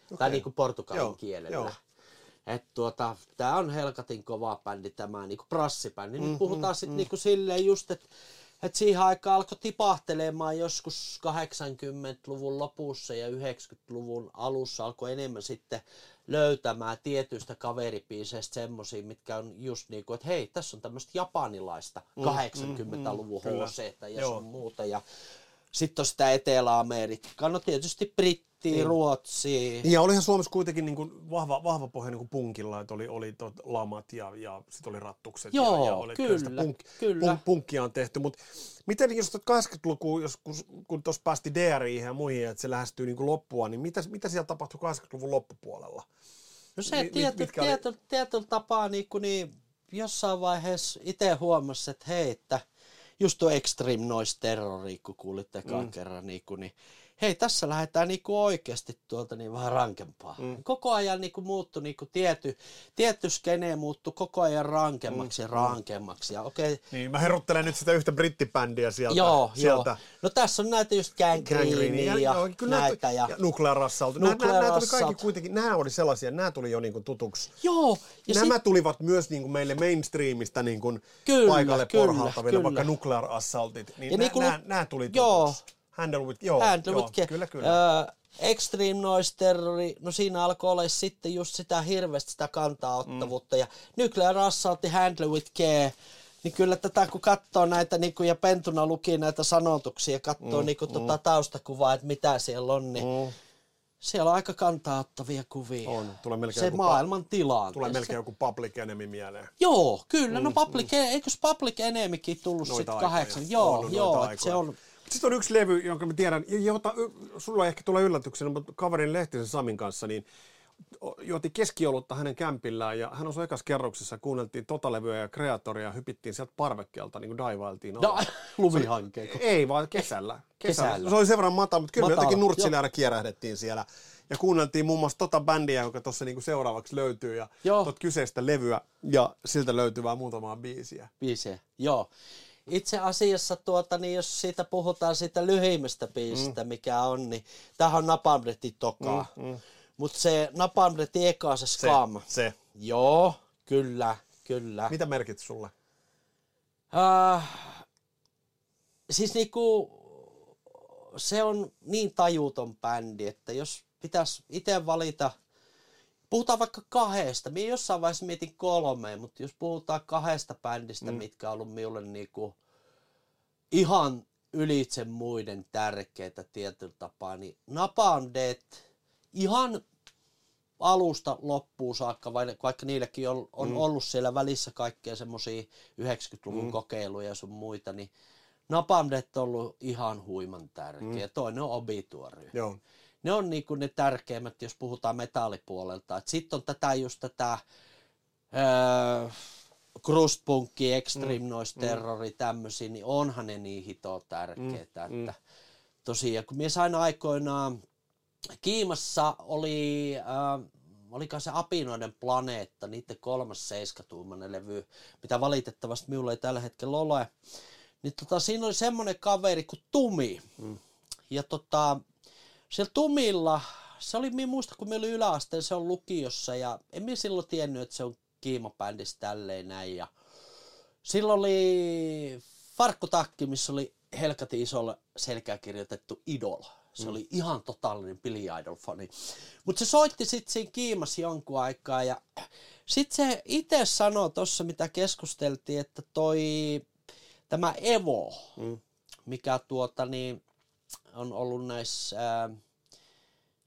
Okay. Tai Okei. niinku portugalin Joo, kielellä. joo. Et tuota, tää on helkatin kova bändi tämä niinku prassibändi. Nyt Mm, puhutaan mm, sitten mm. niinku silleen just, että et siihen aikaan alkoi tipahtelemaan joskus 80-luvun lopussa ja 90-luvun alussa alkoi enemmän sitten löytämään tietyistä kaveripiiseistä semmosia, mitkä on just niin kuin, että hei, tässä on tämmöistä japanilaista 80-luvun mm, kyllä. HC ja sun muuta. Ja sitten on sitä Etelä-Amerikkaa, no tietysti Brittiä, Niin. Ruotsia. Niin ja olihan Suomessa kuitenkin niin kuin vahva, vahva pohja niin kuin punkilla, että oli, oli tot lamat ja, ja sitten oli rattukset. Joo, ja, ja oli kyllä, punk, kyllä. Punk, punkkia on tehty, mutta miten jos 80-luku, jos, kun, kun tuossa päästi DRI ja muihin, että se lähestyy niin kuin loppua, niin mitä, mitä siellä tapahtui 80-luvun loppupuolella? No se Mi- mi, mit- tiety, oli- tiety, tietyllä tapaa niin, kuin niin jossain vaiheessa itse huomasi, että hei, että just tuo Extreme Noise Terrori, kun kuulitte mm. kerran, niin, kuin, niin hei tässä lähdetään niinku oikeasti tuolta niin vähän rankempaa. Mm. Koko ajan niinku muuttui niinku tiety, tietty skene muuttui koko ajan rankemmaksi mm. ja rankemmaksi. Ja okay. Niin, mä heruttelen nyt sitä yhtä brittibändiä sieltä. Joo, sieltä. joo. No tässä on näitä just Gangreenia ja, ja, joo, kyllä näitä. Ja, ja Nuclear Assault. Nämä, nämä, tuli kaikki kuitenkin, nämä oli sellaisia, nämä tuli jo niinku tutuksi. Joo. Ja nämä sit... tulivat myös niinku meille mainstreamista niinku kyllä, paikalle kyllä, porhaltaville, kyllä. vaikka Nuclear Assaultit. Niin ja nämä, niin nämä, nämä tuli tutuksi. Joo, Handle with, joo, Handle joo, with kyllä, kyllä. Uh, Extreme Noise Terrori, no siinä alkoi olla sitten just sitä hirveästi sitä kantaa-ottavuutta. Mm. Ja Nuclear Assault Handle with Care, niin kyllä tätä kun katsoo näitä niin kuin, ja pentuna luki näitä sanotuksia ja katsoo mm, niin kuin, mm. Tota taustakuvaa, että mitä siellä on, niin mm. siellä on aika kantaa-ottavia kuvia. On. Tulee melkein se maailman pa- tilanteessa. Tulee melkein joku Public Enemy mieleen. Joo, kyllä. No mm, no Public, mm. eikös Public Enemykin tullut sitten kahdeksan? Joo, on, joo, se on sitten on yksi levy, jonka mä tiedän, jota sulla ehkä tulee yllätyksenä, mutta kaverin Lehtisen Samin kanssa, niin juotiin keskiolutta hänen kämpillään ja hän osui ekas kerroksessa, kuunneltiin totalevyä ja kreatoria ja hypittiin sieltä parvekkeelta, niin kuin daivailtiin. No, lumihankkeen. Ei, vaan kesällä. kesällä. kesällä. Se oli sen verran matala, mutta kyllä Matala, me jotenkin nurtsille aina kierähdettiin siellä. Ja kuunneltiin muun muassa tota bändiä, joka tuossa niinku seuraavaksi löytyy ja tot kyseistä levyä ja siltä löytyy vaan muutamaa biisiä. Biisiä, joo itse asiassa, tuota, niin jos siitä puhutaan siitä lyhimmästä biisistä, mm. mikä on, niin tämähän on Napalmretin tokaa. Mm, mm. Mutta se Napalmretin eka, se Scam. Se, se. Joo, kyllä, kyllä. Mitä merkit sulle? Uh, siis niinku, se on niin tajuton bändi, että jos pitäisi itse valita – Puhutaan vaikka kahdesta. Minä jossain vaiheessa mietin kolmeen, mutta jos puhutaan kahdesta bändistä, mm. mitkä on ollut minulle niinku ihan ylitse muiden tärkeitä tietyllä tapaa, niin Napalm Death ihan alusta loppuun saakka, vaikka niilläkin on, on mm. ollut siellä välissä kaikkea semmoisia 90-luvun mm. kokeiluja ja sun muita, niin Napalm Death on ollut ihan huiman tärkeä. Mm. Toinen on Obituary. Joo ne on niinku ne tärkeimmät, jos puhutaan metallipuolelta. Sitten on tätä just tätä öö, crustpunkki, extreme mm, noise, mm. terrori, mm. tämmöisiä, niin onhan ne niin hitoa tärkeitä. Mm, että mm. Tosiaan, kun mies aina aikoinaan Kiimassa oli, äh, oliko se Apinoiden planeetta, niiden kolmas seiskatuumainen levy, mitä valitettavasti minulla ei tällä hetkellä ole. Niin tota, siinä oli semmoinen kaveri kuin Tumi. Mm. Ja tota, siellä Tumilla, se oli, minä muista kun me oli yläasteen, se on lukiossa ja en minä silloin tiennyt, että se on kiimabändissä tälleen näin. Ja silloin oli farkkutakki, missä oli helkati isolla selkää kirjoitettu Idol. Se mm. oli ihan totaalinen Billy Idol-fani. Mutta se soitti sitten siinä kiimassa jonkun aikaa ja sitten se itse sanoi tuossa, mitä keskusteltiin, että toi tämä Evo, mm. mikä tuota niin, on ollut näissä ää,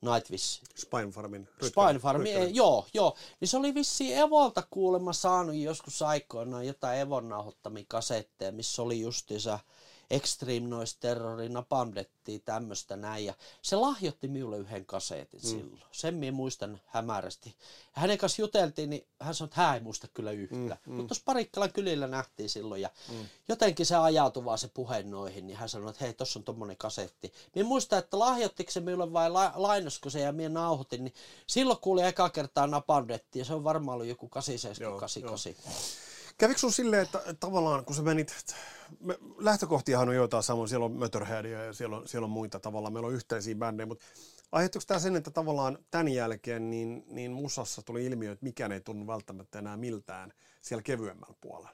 Nightwish. Spine Farmin. Spine Farmin, joo, joo. Niin se oli vissiin Evolta kuulemma saanut joskus aikoinaan jotain Evon nauhoittamia kasetteja, missä oli justiinsa Extreme Noise Terrori, Napalmdettia, tämmöistä näin. Ja se lahjoitti minulle yhden kasetin mm. silloin. Sen minä muistan hämärästi. Ja hänen kanssa juteltiin, niin hän sanoi, että hän ei muista kyllä yhtään. Mm, mm. Mutta tuossa Parikkalan kylillä nähtiin silloin ja mm. jotenkin se ajautui vaan se puhe noihin, niin hän sanoi, että hei, tuossa on tuommoinen kasetti. Minä muistan, että lahjoittiko se minulle vai la- lainosko se ja minä nauhoitin, niin silloin kuuli eka kertaa Napalmdettia ja se on varmaan ollut joku 87, 88. Kävikö sun silleen, että tavallaan kun sä menit, me, lähtökohtiahan on joitain samoin, siellä on Motorheadia ja siellä on, siellä on muita tavallaan, meillä on yhteisiä bändejä, mutta aiheuttaako tämä sen, että tavallaan tämän jälkeen niin, niin musassa tuli ilmiö, että mikään ei tunnu välttämättä enää miltään siellä kevyemmällä puolella?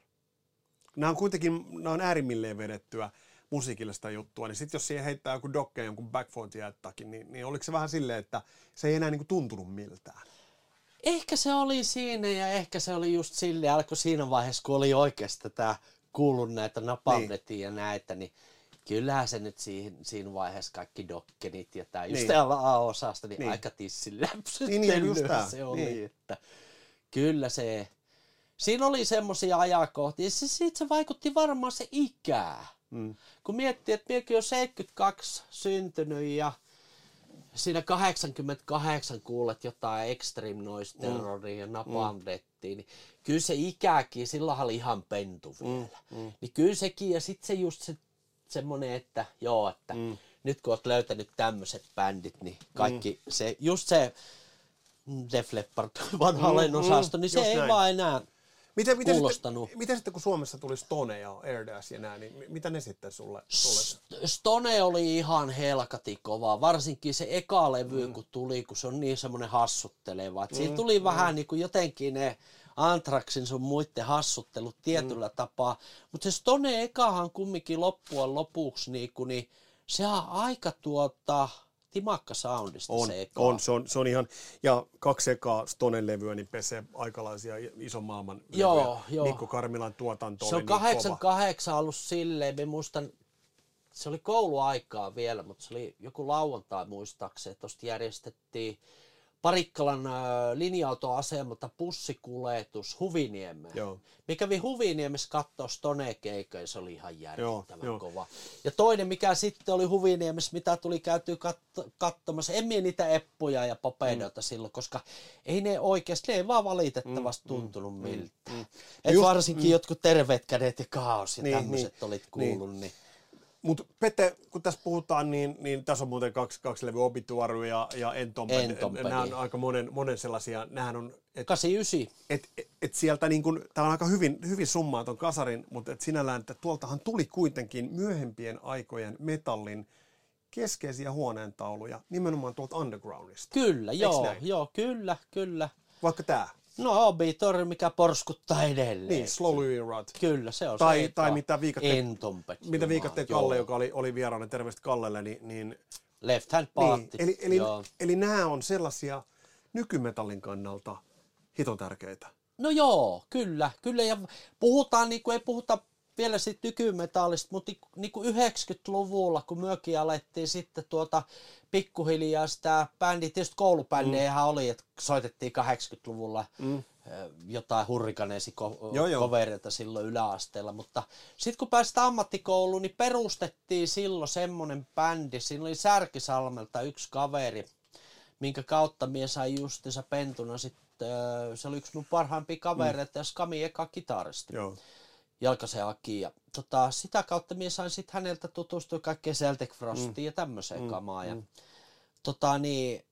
Nämä on kuitenkin, nämä on äärimmilleen vedettyä musiikillista juttua, niin sitten jos siihen heittää joku dokke jonkun backfoot jättäkin, niin, niin oliko se vähän silleen, että se ei enää niin kuin tuntunut miltään? Ehkä se oli siinä ja ehkä se oli just sille alkoi siinä vaiheessa, kun oli oikeasti tämä kuullut näitä napalnetia niin. ja näitä, niin kyllähän se nyt siinä, siinä vaiheessa kaikki dokkenit ja tämä just niin. A-osasta, niin, niin. aika tissillä niin, niin, just se oli, niin. että kyllä se, siinä oli semmoisia ajakohtia, se, siitä se vaikutti varmaan se ikää. Mm. Kun miettii, että minäkin on 72 syntynyt ja siinä 88 kuulet jotain Extreme Noise Terroria mm. ja Napalmdettiin, niin kyllä se ikäkin, silloin oli ihan pentu mm, vielä. Mm. Mm. Niin kyllä sekin, ja sitten se just se, semmoinen, että joo, että mm. nyt kun oot löytänyt tämmöiset bändit, niin kaikki mm. se, just se Def Leppard, vanha mm, osasto, niin se ei näin. vaan enää Miten, miten, sitten, miten sitten kun Suomessa tuli Stone ja Airdas ja näin, niin mitä ne sitten sulle? sulle? Stone oli ihan helkati kova, varsinkin se eka levy mm. kun tuli, kun se on niin semmoinen hassutteleva. Mm, siitä tuli mm. vähän niin kuin jotenkin ne Anthraxin sun muiden hassuttelut tietyllä mm. tapaa, mutta se Stone ekahan kumminkin loppujen lopuksi niin, kuin, niin se on aika tuota, timakka soundista on, se eka. On, se on, se on ihan, ja kaksi ekaa Stonen levyä, niin pesee aikalaisia ison maailman joo, levyjä. Joo. Mikko Karmilan tuotanto Se on niin 88 ollut silleen, me muistan, se oli kouluaikaa vielä, mutta se oli joku lauantai muistaakseni, tuosta järjestettiin Parikkalan linja-autoasemalta bussikuljetus Huviniemeen. Joo. Me kävi Huviniemessä katsoa stone se oli ihan järjettävän joo, kova. Ja toinen, mikä sitten oli Huviniemessä, mitä tuli käytyä kat- katsomassa, en mie niitä eppuja ja popeidoita mm. silloin, koska ei ne oikeasti, ne ei vaan valitettavasti mm, mm tuntunut mm, miltä. Mm, Et Just, varsinkin mm. jotkut terveet kädet ja kaos ja niin, tämmöiset niin, olit kuullut. Niin. niin mutta Pete, kun tässä puhutaan, niin, niin tässä on muuten kaksi, kaksi levyä, Obituary ja, ja Entomped. Entomped. Nämä on aika monen, monen sellaisia, nämähän on... Et, 89. Et, et, et sieltä niin kun, tämä on aika hyvin, hyvin summaa ton kasarin, mutta et sinällään, että tuoltahan tuli kuitenkin myöhempien aikojen metallin keskeisiä huoneentauluja nimenomaan tuolta undergroundista. Kyllä, Eks joo, näin? joo, kyllä, kyllä. Vaikka tämä. No Obitor, mikä porskuttaa edelleen. Niin, Slowly Rod. Kyllä, se on tai, se Tai mitä viikatte, mitä viikatte Kalle, joo. joka oli, oli vieraana, terveistä Kallelle, niin... niin Left hand party. Niin, eli, eli, joo. eli nämä on sellaisia nykymetallin kannalta hiton tärkeitä. No joo, kyllä, kyllä. Ja puhutaan, niin kuin ei puhuta vielä sitten nykymetallista, mutta niin kuin 90-luvulla, kun myökin alettiin sitten tuota pikkuhiljaa sitä bändi, tietysti koulubändejähän mm. oli, että soitettiin 80-luvulla mm. jotain hurrikaneesi ko- silloin yläasteella, mutta sitten kun pääsit ammattikouluun, niin perustettiin silloin semmoinen bändi, siinä oli Särkisalmelta yksi kaveri, minkä kautta mies sai justiinsa pentuna sitten, se oli yksi mun parhaimpia kavereita mm. ja Skami eka kitaristi. Joo. Jalkasen Aki. Ja tota, sitä kautta minä sain sitten häneltä tutustua kaikkeen Celtic Frostiin mm. ja tämmöiseen mm. kamaan. Ja, mm. tota, niin,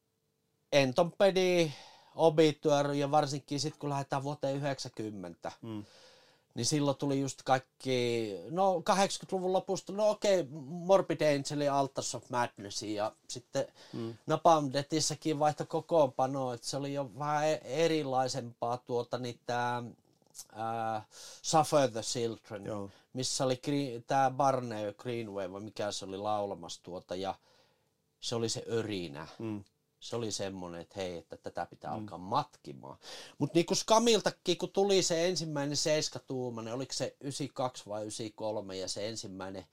Entompedi, Obituary ja varsinkin sitten kun lähdetään vuoteen 90, mm. niin silloin tuli just kaikki, no 80-luvun lopusta, no okei, okay, Morbid Angel ja Altars of Madness ja sitten mm. Napalm Deathissäkin vaihto kokoonpano, että se oli jo vähän e- erilaisempaa tuota niitä uh, Suffer the Children, Joo. missä oli tämä Barney Greenway, vai mikä se oli laulamassa tuota, ja se oli se örinä. Mm. Se oli semmoinen, että hei, että tätä pitää mm. alkaa matkimaan. Mutta niin kuin Skamiltakin, kun tuli se ensimmäinen seiskatuumainen, oliko se 92 vai 93, ja se ensimmäinen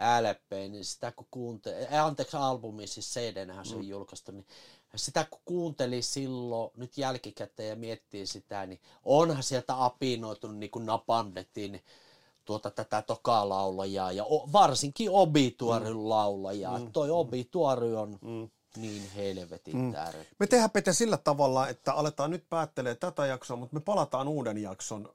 LP, niin sitä kun kuuntelee, anteeksi albumi, siis CD-nähän se on mm. julkaistu, niin sitä kun kuunteli silloin nyt jälkikäteen ja miettii sitä, niin onhan sieltä apinoitunut niin kuin Napandettiin tuota tätä tokaa laulajaa ja varsinkin Obituaryn mm. laulajaa. Mm. Toi Obituary on mm. niin helvetin mm. tärkeä. Me tehdään Pete sillä tavalla, että aletaan nyt päättelee tätä jaksoa, mutta me palataan uuden jakson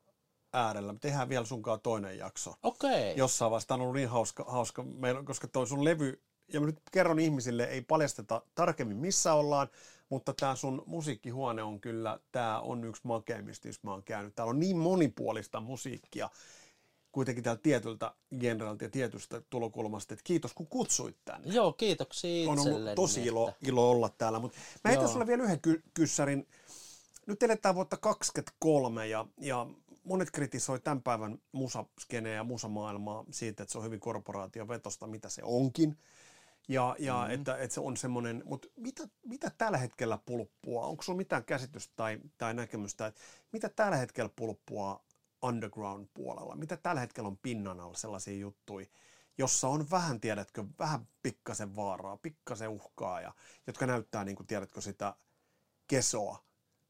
äärellä. Me tehdään vielä sunkaan toinen jakso. Okei. Okay. Jossain vaiheessa on ollut niin hauska, hauska meillä, koska toi sun levy ja mä nyt kerron ihmisille, ei paljasteta tarkemmin missä ollaan, mutta tämä sun musiikkihuone on kyllä, tämä on yksi makeimmista, jos mä oon käynyt. Täällä on niin monipuolista musiikkia, kuitenkin täällä tietyltä generalta ja tietystä tulokulmasta, että kiitos kun kutsuit tänne. Joo, kiitoksia On ollut tosi ilo, ilo olla täällä, mutta mä heitän sulle vielä yhden ky- kyssärin. Nyt eletään vuotta 2023 ja, ja monet kritisoi tämän päivän musaskeneä ja musamaailmaa siitä, että se on hyvin korporaatiovetosta, mitä se onkin. Ja, ja mm-hmm. että, että se on semmoinen, mutta mitä, mitä tällä hetkellä pulppua? Onko sulla mitään käsitystä tai, tai näkemystä, että mitä tällä hetkellä pulppua underground-puolella? Mitä tällä hetkellä on pinnan alla sellaisia juttuja, jossa on vähän, tiedätkö, vähän pikkasen vaaraa, pikkasen uhkaa, ja, jotka näyttää, niin kuin, tiedätkö, sitä kesoa,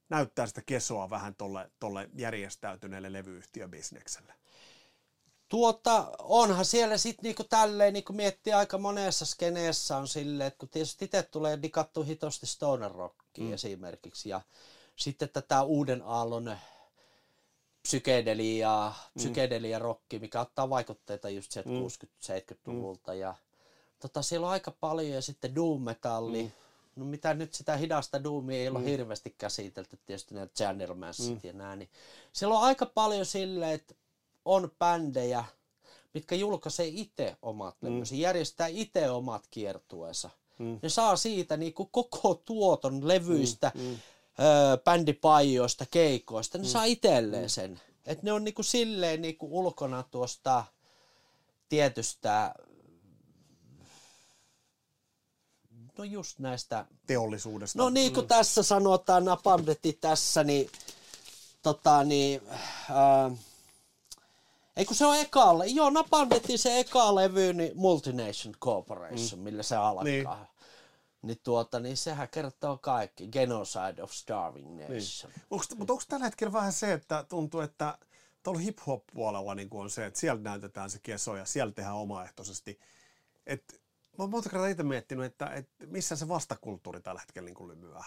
näyttää sitä kesoa vähän tolle, tolle järjestäytyneelle levyyhtiöbisnekselle. Tuota, onhan siellä sitten niinku tälleen, niinku miettii aika monessa skeneessä on silleen, että kun tietysti itse tulee dikattu hitosti stoner rockiin mm. esimerkiksi, ja sitten tätä uuden aallon psykedelia, psykedelia rocki, mikä ottaa vaikutteita just sieltä mm. 60-70-luvulta, ja tota, siellä on aika paljon ja sitten doom metalli. Mm. No mitä nyt sitä hidasta doomia ei ole mm. hirveästi käsitelty, tietysti nämä Chandlermansit mm. ja nää, niin siellä on aika paljon silleen, että on bändejä, mitkä julkaisee itse omat mm. levynsä, järjestää itse omat kiertueensa. Mm. Ne saa siitä niin kuin koko tuoton levyistä, mm. Mm. Öö, bändipajoista, keikoista, ne mm. saa itselleen mm. sen. Et ne on niin kuin silleen niin kuin ulkona tuosta tietystä no just näistä... Teollisuudesta. No niin kuin mm. tässä sanotaan, Napamdetti tässä, niin tota niin, äh, ei kun se on eka, joo Napalm se eka levy, niin Multination Corporation, mm. millä se alkaa. Niin. Niin, tuota, niin sehän kertoo kaikki. Genocide of Starving niin. Nation. Niin. Onks, mutta onko tällä hetkellä vähän se, että tuntuu, että tuolla hip-hop-puolella niin on se, että siellä näytetään se keso ja siellä tehdään omaehtoisesti. Et, mä oon monta kertaa itse miettinyt, että, että missä se vastakulttuuri tällä hetkellä niin lymyää.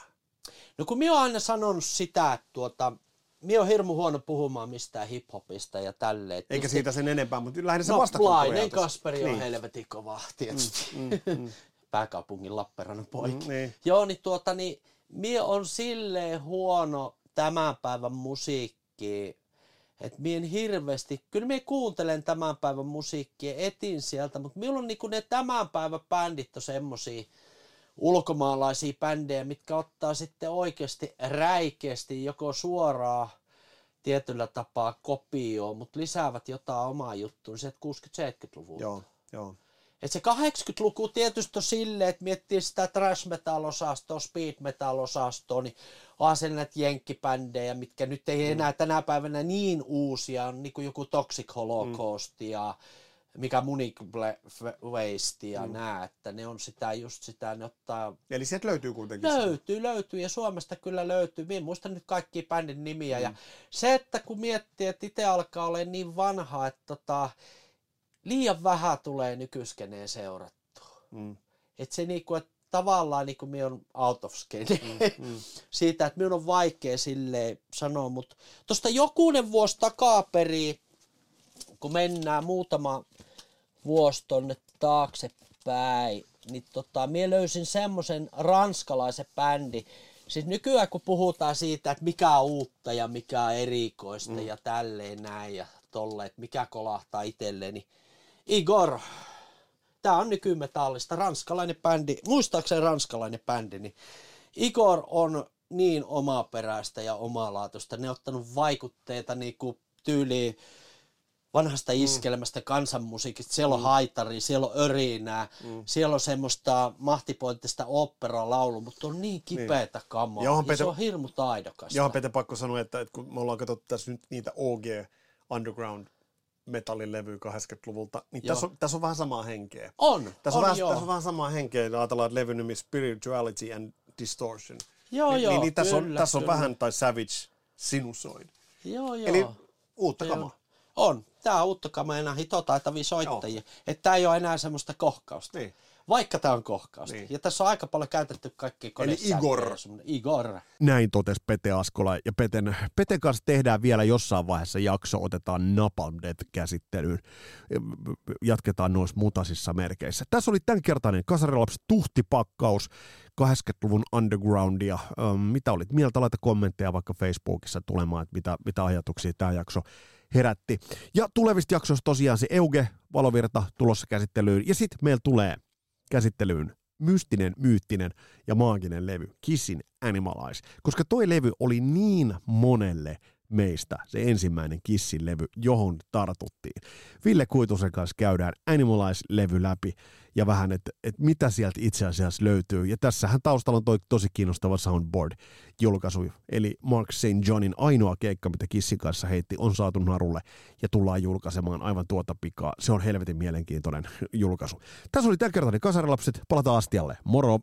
No kun minä oon aina sanonut sitä, että tuota, Mie on hirmu huono puhumaan mistään hiphopista ja tälleen. Eikä just, siitä sen enempää, mutta lähinnä se no, vastakulttuuri. Kasperi niin. on helvetin kova, tietysti. Mm, mm, mm. Pääkaupungin Lappeenrannan poikki. Mm, niin. Joo, niin tuota, niin mie on silleen huono tämän päivän musiikki, että mien hirveästi, kyllä mie kuuntelen tämän päivän musiikkia, etin sieltä, mutta milloin niin ne tämän päivän bändit on semmosia, ulkomaalaisia bändejä, mitkä ottaa sitten oikeasti räikeästi joko suoraan tietyllä tapaa kopioon, mutta lisäävät jotain omaa juttuun, se 60-70-luvulta. Joo, joo. Et se 80-luku tietysti on silleen, että miettii sitä trash metal-osastoa, speed metal-osastoa, niin on se näitä jenkkibändejä, mitkä nyt ei enää tänä päivänä niin uusia, on niin kuin joku Toxic Holocaust mm. ja mikä Waste ja mm. nää, että ne on sitä just sitä, ne ottaa... Eli sieltä löytyy kuitenkin Löytyy, sitä. löytyy ja Suomesta kyllä löytyy. Minä muistan nyt kaikki bändin nimiä mm. ja se, että kun miettii, että itse alkaa olla niin vanha, että tota, liian vähän tulee nykyskeneen seurattua. Mm. Että se niinku, että tavallaan niin kuin minä on out of skin mm, mm. siitä, että minun on vaikea sille sanoa, mutta tuosta jokunen vuosi takaperi, kun mennään muutama vuosi tonne taaksepäin, niin tota, mie löysin semmoisen ranskalaisen bändi. Siis nykyään kun puhutaan siitä, että mikä on uutta ja mikä on erikoista mm. ja tälleen näin ja tolle, että mikä kolahtaa itselleen, niin Igor, tämä on nykymetallista, ranskalainen bändi, muistaakseni ranskalainen bändi, niin Igor on niin omaperäistä ja omalaatuista. Ne on ottanut vaikutteita niin kuin tyyliin vanhasta mm. iskelmästä kansanmusiikista. Siellä on mm. haitari, siellä on örinää, mm. siellä on semmoista mahtipointista opera laulu, mutta on niin kipeätä niin. kamaa. Ja, Pete, se on hirmu taidokasta. Joo, Pete, pakko sanoa, että, että kun me ollaan katsottu tässä nyt niitä OG Underground metallin levy 80-luvulta, niin tässä on, tässä on vähän samaa henkeä. On, tässä on, on, vähän, joo. tässä on vähän samaa henkeä, ajatellaan, että levy nimi Spirituality and Distortion. Joo, niin, joo, niin, niin tässä, on, tässä on vähän, tai Savage Sinusoid. Joo, joo. Eli uutta kamaa. On. Tämä on uutta kamaa enää hitotaitavia soittajia. Että tämä ei ole enää semmoista kohkausta. Niin vaikka tämä on kohkausta. Niin. Ja tässä on aika paljon käytetty kaikki Eli Igor. Igor. Näin totesi Pete Askola. Ja Peten, Peten kanssa tehdään vielä jossain vaiheessa jakso, otetaan Napalm Death-käsittelyyn. Jatketaan noissa mutasissa merkeissä. Tässä oli tämänkertainen Kasarilaps tuhtipakkaus 80-luvun undergroundia. Ähm, mitä olit mieltä? Laita kommentteja vaikka Facebookissa tulemaan, että mitä, mitä ajatuksia tämä jakso herätti. Ja tulevista jaksoista tosiaan se Euge Valovirta tulossa käsittelyyn. Ja sitten meillä tulee käsittelyyn mystinen, myyttinen ja maaginen levy, Kissin Animalize, koska toi levy oli niin monelle meistä se ensimmäinen Kissin levy, johon tartuttiin. Ville Kuitusen kanssa käydään Animalize-levy läpi ja vähän, että et mitä sieltä itse asiassa löytyy. Ja tässähän taustalla on toi tosi kiinnostava Soundboard-julkaisu, eli Mark St. Johnin ainoa keikka, mitä Kissin kanssa heitti, on saatu narulle ja tullaan julkaisemaan aivan tuota pikaa. Se on helvetin mielenkiintoinen julkaisu. Tässä oli tämän kertainen Kasarilapset, palataan astialle. Moro!